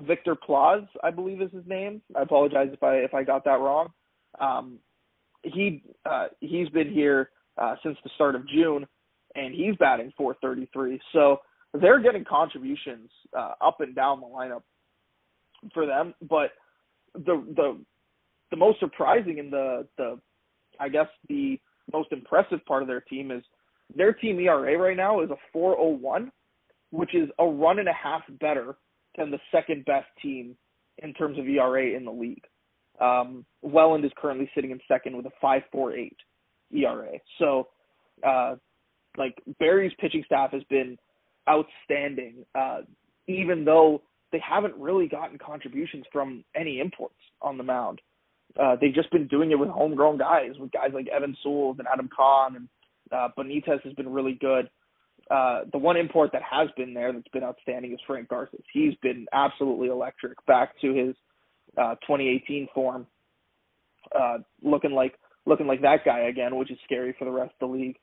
Victor Plaz, I believe is his name. I apologize if I if I got that wrong. Um, he uh, he's been here uh, since the start of June, and he's batting 433. So they're getting contributions uh, up and down the lineup for them. But the the the most surprising and the the I guess the most impressive part of their team is their team ERA right now is a 401, which is a run and a half better than the second best team in terms of ERA in the league. Um, Welland is currently sitting in second with a 5.48 ERA. So uh, like Barrie's pitching staff has been outstanding, uh, even though they haven't really gotten contributions from any imports on the mound. Uh, they've just been doing it with homegrown guys, with guys like Evan Souls and Adam Kahn, and uh, Benitez has been really good. Uh, the one import that has been there that's been outstanding is Frank Garces. He's been absolutely electric back to his uh, 2018 form, uh, looking like looking like that guy again, which is scary for the rest of the league.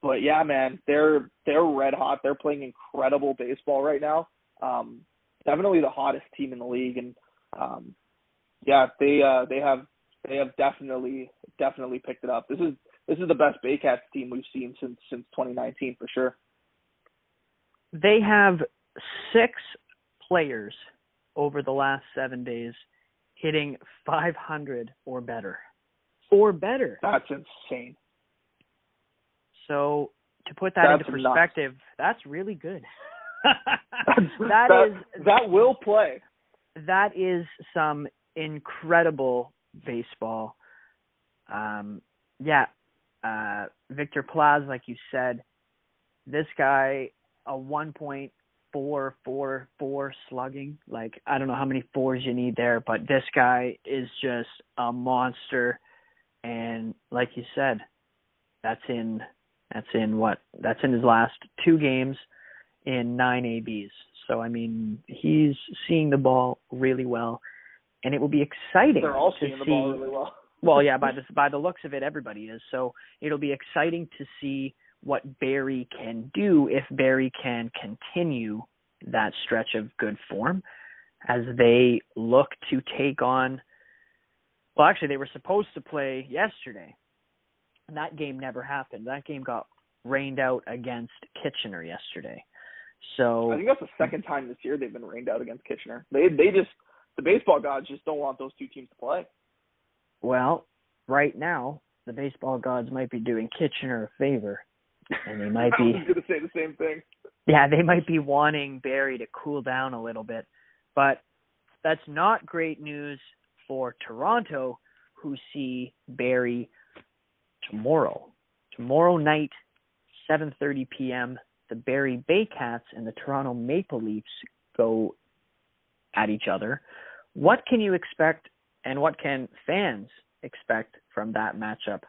But yeah, man, they're they're red hot. They're playing incredible baseball right now. Um, definitely the hottest team in the league, and um, yeah, they uh, they have they have definitely definitely picked it up. This is this is the best Baycats team we've seen since since 2019 for sure. They have six players over the last seven days hitting 500 or better. Or better. That's insane. So to put that that's into perspective, nuts. that's really good. That, that is that will play. That is some incredible baseball. Um, yeah, uh, Victor Plaz, like you said, this guy a one point four four four slugging. Like I don't know how many fours you need there, but this guy is just a monster. And like you said, that's in that's in what that's in his last two games in nine ABs. So I mean he's seeing the ball really well, and it will be exciting. They're all to seeing see, the ball really well. <laughs> well, yeah, by the by the looks of it, everybody is. So it'll be exciting to see what Barrie can do if Barrie can continue that stretch of good form as they look to take on. Well, actually, they were supposed to play yesterday. And that game never happened. That game got rained out against Kitchener yesterday. So I think that's the second time this year they've been rained out against Kitchener. They they just the baseball gods just don't want those two teams to play. Well, right now the baseball gods might be doing Kitchener a favor, and they might <laughs> be. Going to say the same thing. Yeah, they might be wanting Barrie to cool down a little bit, but that's not great news for Toronto, who see Barrie tomorrow. Tomorrow night, 7:30 p.m. The Barrie Baycats and the Toronto Maple Leafs go at each other. What can you expect, and what can fans expect from that matchup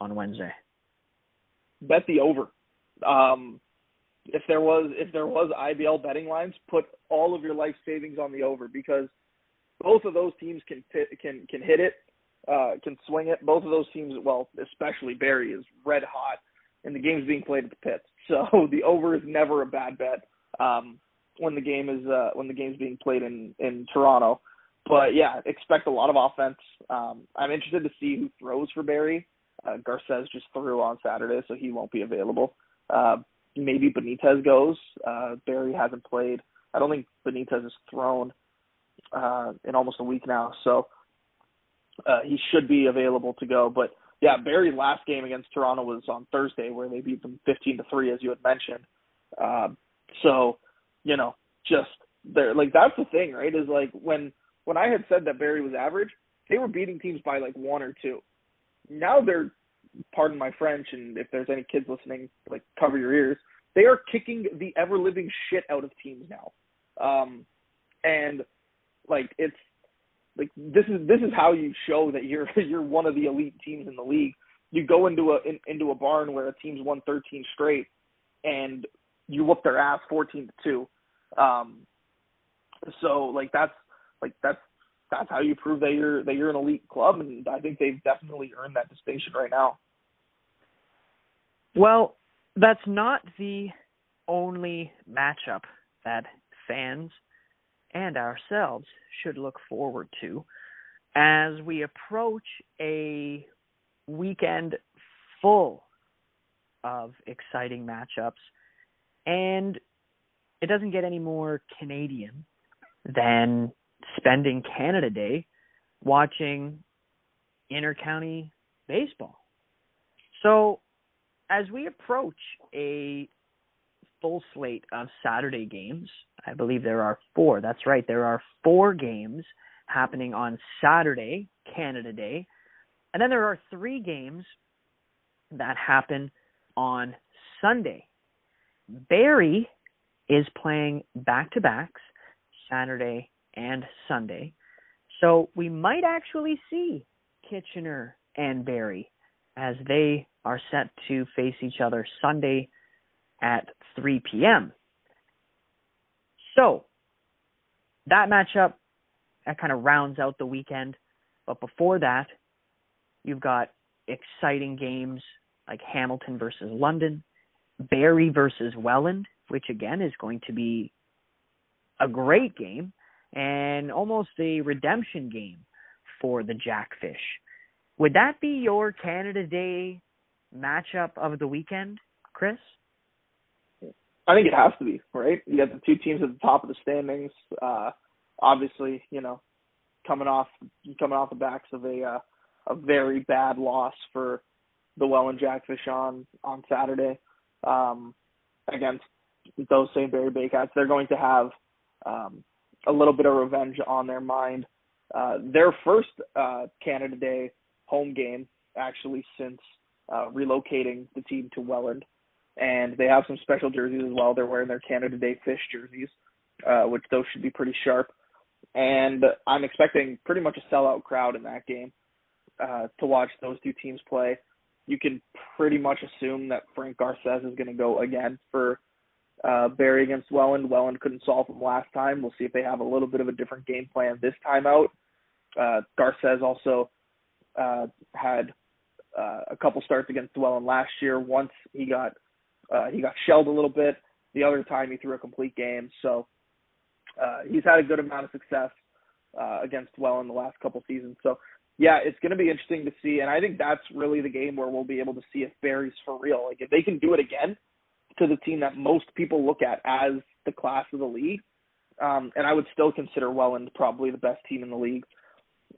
on Wednesday? Bet the over. Um, if there was if there was IBL betting lines, put all of your life savings on the over because both of those teams can can can hit it, uh, can swing it. Both of those teams, well, especially Barrie is red hot, and the game's being played at the pits, <laughs> so the over is never a bad bet um, when the game is uh, when the game's being played in in Toronto. But yeah, expect a lot of offense. Um, I'm interested to see who throws for Barrie. Uh, Garces just threw on Saturday, so he won't be available. Uh, maybe Benitez goes. Uh, Barrie hasn't played. I don't think Benitez has thrown uh, in almost a week now, so uh, he should be available to go. But yeah, Barrie's last game against Toronto was on Thursday, where they beat them 15 to three, as you had mentioned. Uh, so, you know, just there, like that's the thing, right? Is like when when I had said that Barrie was average, they were beating teams by like one or two. Now they're pardon my French, and if there's any kids listening, like cover your ears. They are kicking the ever living shit out of teams now, um, and like it's like this is this is how you show that you're <laughs> you're one of the elite teams in the league. You go into a in, into a barn where a team's won 13 straight, and you whoop their ass 14 to two. Um, so like that's like that's that's how you prove that you're that you're an elite club, and I think they've definitely earned that distinction right now. Well, that's not the only matchup that fans and ourselves should look forward to as we approach a weekend full of exciting matchups. And it doesn't get any more Canadian than spending Canada Day watching intercounty baseball. So, as we approach a full slate of Saturday games, I believe there are four. That's right, there are four games happening on Saturday, Canada Day. And then there are three games that happen on Sunday, Barrie is playing back to backs Saturday and Sunday. So we might actually see Kitchener and Barrie as they are set to face each other Sunday at 3 p.m. So that matchup that kind of rounds out the weekend. But before that, you've got exciting games like Hamilton versus London, Barrie versus Welland, which again is going to be a great game and almost a redemption game for the Jackfish. Would that be your Canada Day matchup of the weekend, Chris? I think it has to be, right? You got the two teams at the top of the standings. Uh, obviously, you know, coming off coming off the backs of a uh, a very bad loss for the Welland Jackfish on on Saturday um, against those same Barrie Baycats. They're going to have um, a little bit of revenge on their mind. Uh, their first uh, Canada Day home game, actually, since uh, relocating the team to Welland. And they have some special jerseys as well. They're wearing their Canada Day Fish jerseys, uh, which those should be pretty sharp. And I'm expecting pretty much a sellout crowd in that game uh, to watch those two teams play. You can pretty much assume that Frank Garces is going to go again for uh, Barrie against Welland. Welland couldn't solve them last time. We'll see if they have a little bit of a different game plan this time out. Uh, Garces also uh, had uh, a couple starts against Welland last year. Once he got uh, he got shelled a little bit. The other time he threw a complete game. So uh, he's had a good amount of success uh, against Welland the last couple seasons. So yeah, it's going to be interesting to see. And I think that's really the game where we'll be able to see if Barrie's for real. Like if they can do it again to the team that most people look at as the class of the league. Um, and I would still consider Welland probably the best team in the league.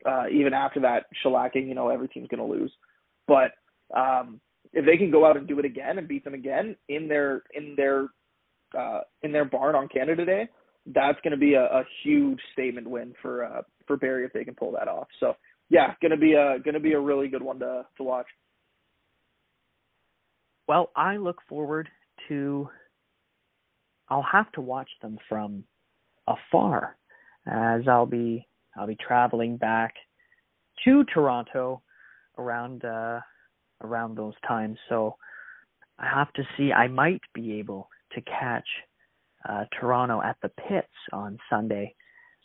Uh, even after that shellacking, you know, every team's going to lose. But um, if they can go out and do it again and beat them again in their in their uh, in their barn on Canada Day, that's going to be a, a huge statement win for uh, for Barrie if they can pull that off. So yeah, going to be a going to be a really good one to to watch. Well, I look forward to. I'll have to watch them from afar, as I'll be I'll be traveling back to Toronto around uh, around those times. So I have to see. I might be able to catch uh, Toronto at the pits on Sunday.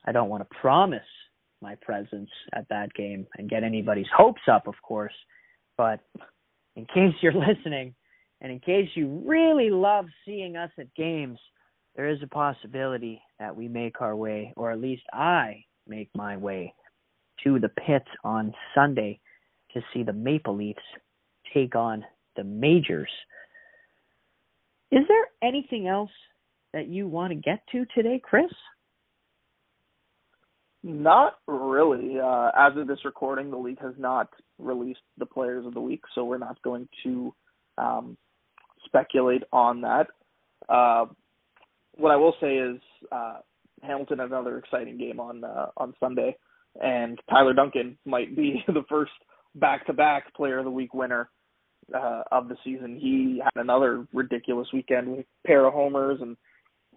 I don't want to promise my presence at that game and get anybody's hopes up, of course. But in case you're <laughs> listening, and in case you really love seeing us at games, there is a possibility that we make our way, or at least I make my way, to the pits on Sunday to see the Maple Leafs take on the Majors. Is there anything else that you want to get to today, Chris? Not really. Uh, as of this recording, the league has not released the players of the week, so we're not going to um, speculate on that. Uh, what I will say is uh, Hamilton has another exciting game on uh, on Sunday, and Tyler Duncan might be <laughs> the first back-to-back Player of the Week winner uh, of the season. He had another ridiculous weekend with a pair of homers and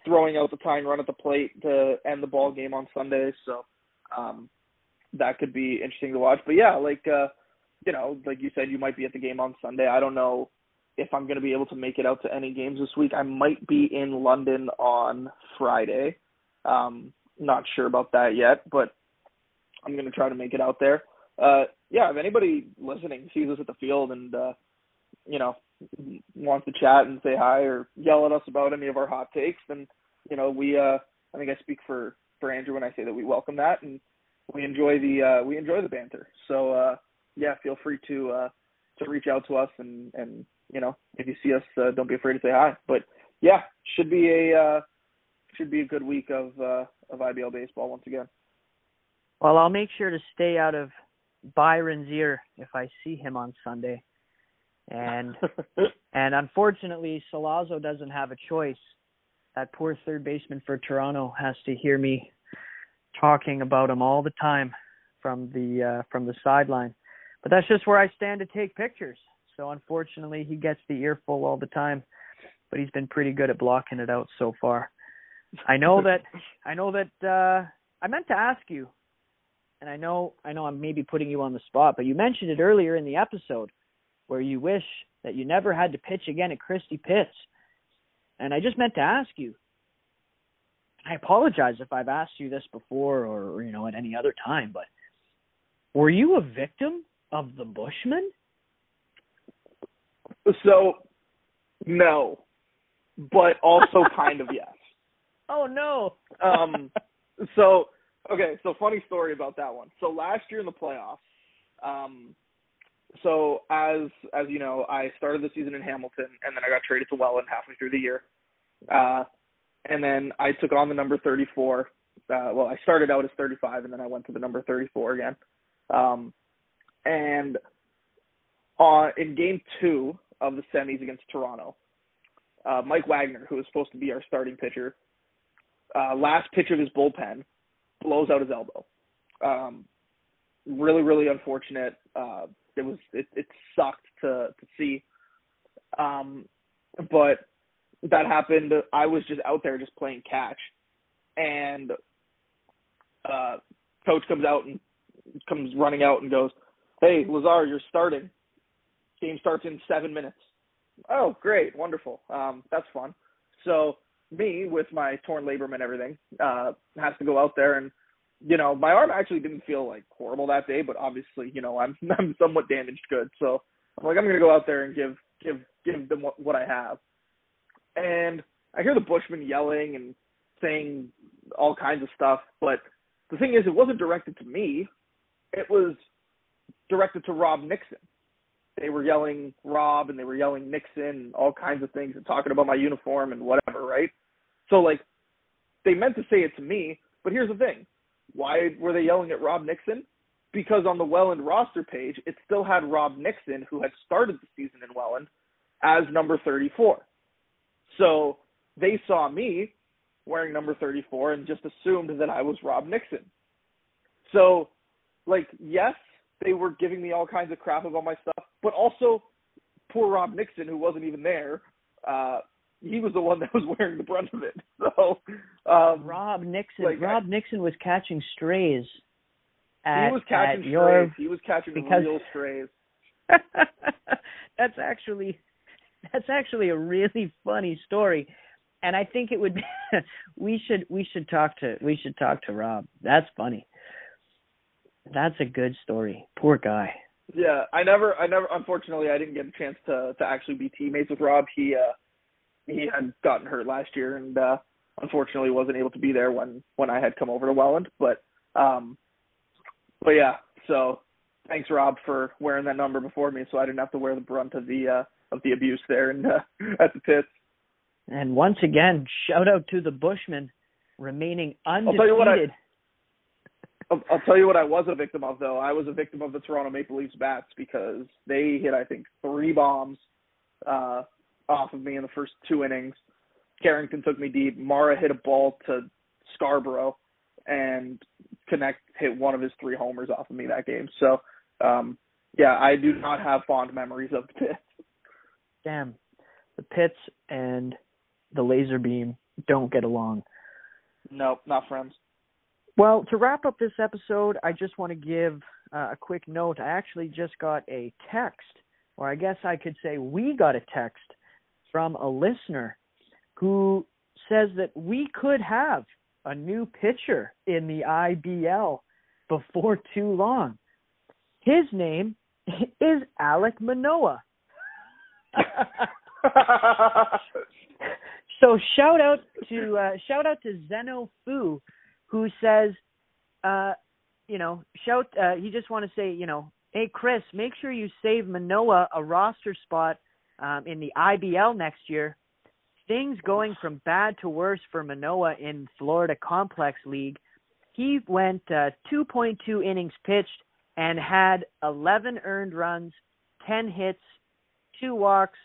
throwing out the tying run at the plate to end the ball game on Sunday. So um, that could be interesting to watch. But yeah, like uh, you know, like you said, you might be at the game on Sunday. I don't know if I'm going to be able to make it out to any games this week. I might be in London on Friday. Um, not sure about that yet, but I'm going to try to make it out there. Uh, yeah, if anybody listening sees us at the field and uh, you know wants to chat and say hi or yell at us about any of our hot takes, then you know we uh, I think I speak for for Andrew when I say that we welcome that and we enjoy the uh, we enjoy the banter. So uh, yeah, feel free to uh, to reach out to us and and you know if you see us, uh, don't be afraid to say hi. But yeah, should be a uh, should be a good week of uh, of IBL baseball once again. Well, I'll make sure to stay out of Byron's ear if I see him on Sunday. And <laughs> and unfortunately, Salazzo doesn't have a choice that poor third baseman for Toronto has to hear me talking about him all the time from the uh, from the sideline. But that's just where I stand to take pictures. So unfortunately, he gets the earful all the time. but he's been pretty good at blocking it out so far. I know <laughs> that I know that uh I meant to ask you and I know I know I'm maybe putting you on the spot, but you mentioned it earlier in the episode where you wish that you never had to pitch again at Christie Pits. And I just meant to ask you. I apologize if I've asked you this before or, or you know at any other time, but were you a victim of the Bushman? So, no, but also <laughs> kind of yes. Oh no. um. <laughs> So okay. So funny story about that one. So last year in the playoffs, um, so as as you know, I started the season in Hamilton, and then I got traded to Welland halfway through the year. Uh, and then I took on the number 34. Uh, well, I started out as 35, and then I went to the number 34 again. Um, and on in game two of the semis against Toronto, uh, Mike Wagner, who was supposed to be our starting pitcher, uh, last pitch of his bullpen blows out his elbow. Um, really, really unfortunate. Uh, it was it, it sucked to to see, um, but that happened. I was just out there just playing catch, and uh, coach comes out and comes running out and goes, "Hey, Lazar, you're starting. Game starts in seven minutes." Oh, great, wonderful. Um, that's fun. So me, with my torn labrum and everything, uh, has to go out there and, you know, my arm actually didn't feel like horrible that day, but obviously, you know, I'm <laughs> I'm somewhat damaged good. So I'm like, I'm gonna go out there and give give give them what, what I have. And I hear the Bushman yelling and saying all kinds of stuff, but the thing is, it wasn't directed to me it was directed to Rob Nixon. They were yelling Rob and they were yelling Nixon and all kinds of things and talking about my uniform and whatever, right? So like they meant to say it to me, but here's the thing. Why were they yelling at Rob Nixon? Because on the Welland roster page, it still had Rob Nixon, who had started the season in Welland, as number 34. So they saw me wearing number 34 and just assumed that I was Rob Nixon. So like yes, they were giving me all kinds of crap about my stuff, but also poor Rob Nixon who wasn't even there. Uh he was the one that was wearing the brunt of it. <laughs> So um Rob Nixon like, Rob Nixon was catching strays. At, he was catching strays. Your, he was catching because, real strays. <laughs> that's actually that's actually a really funny story. And I think it would be <laughs> we should we should talk to we should talk to Rob. That's funny. That's a good story. Poor guy. Yeah, I never, I never. Unfortunately, I didn't get a chance to to actually be teammates with Rob. He uh he had gotten hurt last year, and uh unfortunately wasn't able to be there when when I had come over to Welland. But um, but yeah. So thanks, Rob, for wearing that number before me, so I didn't have to wear the brunt of the uh of the abuse there and uh, <laughs> at the pits. And once again, shout out to the Bushmen remaining undefeated. I'll tell you what I, <laughs> I'll, I'll tell you what I was a victim of though. I was a victim of the Toronto Maple Leafs bats because they hit I think three bombs uh off of me in the first two innings. Carrington took me deep. Mara hit a ball to Scarborough and Connect hit one of his three homers off of me that game. So um yeah, I do not have fond memories of the pits. Damn. The pits and the laser beam don't get along. Nope, not friends. Well, to wrap up this episode, I just want to give uh, a quick note. I actually just got a text, or I guess I could say we got a text from a listener who says that we could have a new pitcher in the IBL before too long. His name is Alec Manoah. <laughs> so shout out to uh, shout out to Zeno Fu who says, uh, you know, shout. Uh, he just want to say, you know, hey Chris, make sure you save Manoah a roster spot um, in the IBL next year. Things going from bad to worse for Manoah in Florida Complex League. He went uh, 2.2 innings pitched and had 11 earned runs, 10 hits, two walks,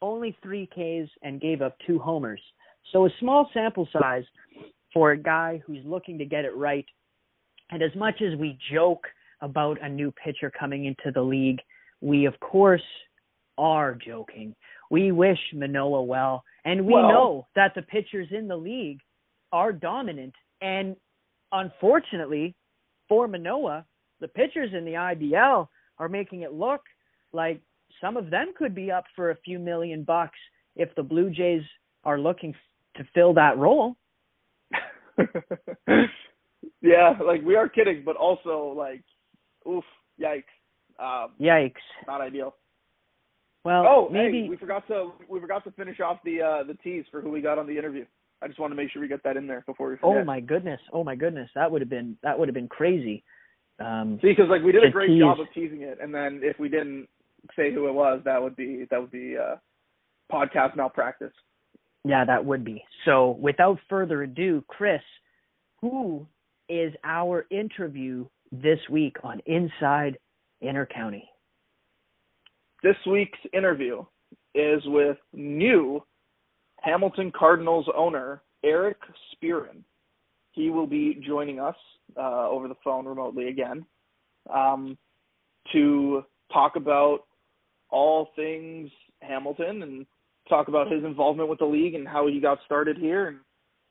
only three Ks, and gave up two homers. So a small sample size, for a guy who's looking to get it right. And as much as we joke about a new pitcher coming into the league, we of course are joking. we wish Manoah well, and we Well- know that the pitchers in the league are dominant. And unfortunately, for Manoah, the pitchers in the IBL are making it look like some of them could be up for a few million bucks if the Blue Jays are looking to fill that role. <laughs> yeah, like we are kidding, but also like, oof, yikes, um, Yikes. not ideal. Well, Oh, maybe hey, we forgot to we forgot to finish off the uh the tease for who we got on the interview. I just want to make sure we get that in there before we forget. Oh my goodness! Oh my goodness! That would have been that would have been crazy. Um, See, because like we did a great tease. job of teasing it, and then if we didn't say who it was, that would be that would be uh podcast malpractice. yeah, that would be. So, without further ado, Chris, who is our interview this week on Inside Intercounty? This week's interview is with new Hamilton Cardinals owner Eric Spearin. He will be joining us uh, over the phone remotely again um, to talk about all things Hamilton and talk about his involvement with the league and how he got started here and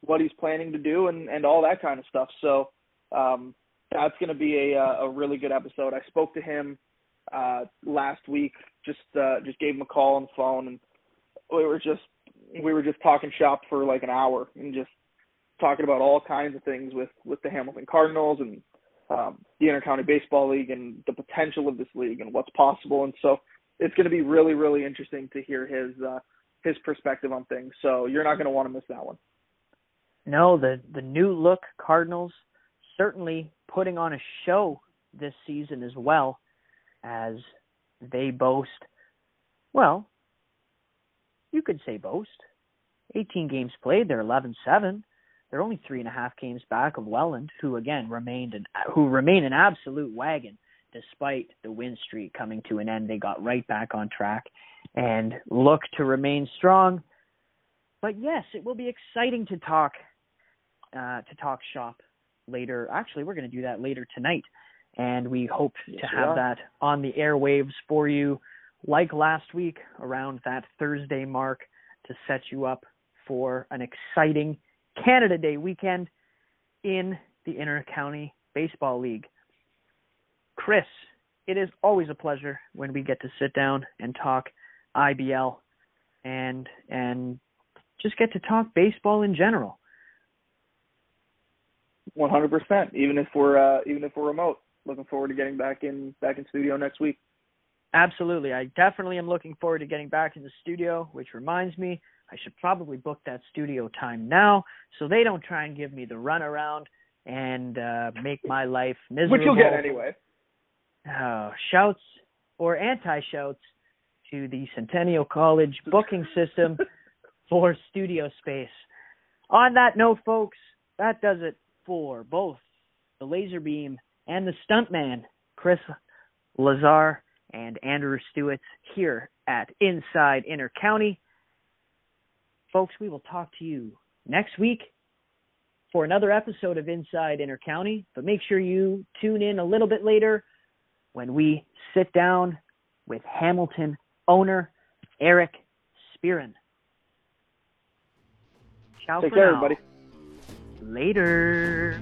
what he's planning to do and, and all that kind of stuff. So um, that's going to be a, a really good episode. I spoke to him uh, last week. Just uh, just gave him a call on the phone, and we were just we were just talking shop for like an hour and just talking about all kinds of things with with the Hamilton Cardinals and um, the Intercounty Baseball League and the potential of this league and what's possible. And so it's going to be really really interesting to hear his uh, his perspective on things. So you're not going to want to miss that one. No, the the new look Cardinals certainly putting on a show this season as well as they boast well, you could say boast. 18 games played, they're 11-7. They're only three and a half games back of Welland, who again remained an who remain an absolute wagon despite the win streak coming to an end. They got right back on track and look to remain strong. But yes, it will be exciting to talk uh, to talk shop later. Actually, we're going to do that later tonight, and we hope Yes, to have that on the airwaves for you, like last week around that Thursday mark, to set you up for an exciting Canada Day weekend in the Inter-County Baseball League. Chris, it is always a pleasure when we get to sit down and talk IBL and and just get to talk baseball in general. 100%. Even if we're uh, even if we're remote, looking forward to getting back in back in studio next week. Absolutely. I definitely am looking forward to getting back in the studio, which reminds me, I should probably book that studio time now so they don't try and give me the runaround and uh, make my life miserable. <laughs> Which you'll get anyway. Oh, shouts or anti shouts to the Centennial College booking system <laughs> for studio space. On that note, folks, that does it for both the laser beam and the stuntman, Chris Lazar and Andrew Stewart here at Inside Intercounty. Folks, we will talk to you next week for another episode of Inside Intercounty, but make sure you tune in a little bit later when we sit down with Hamilton owner Eric Spearin. Ciao Take for care, now. everybody. Later.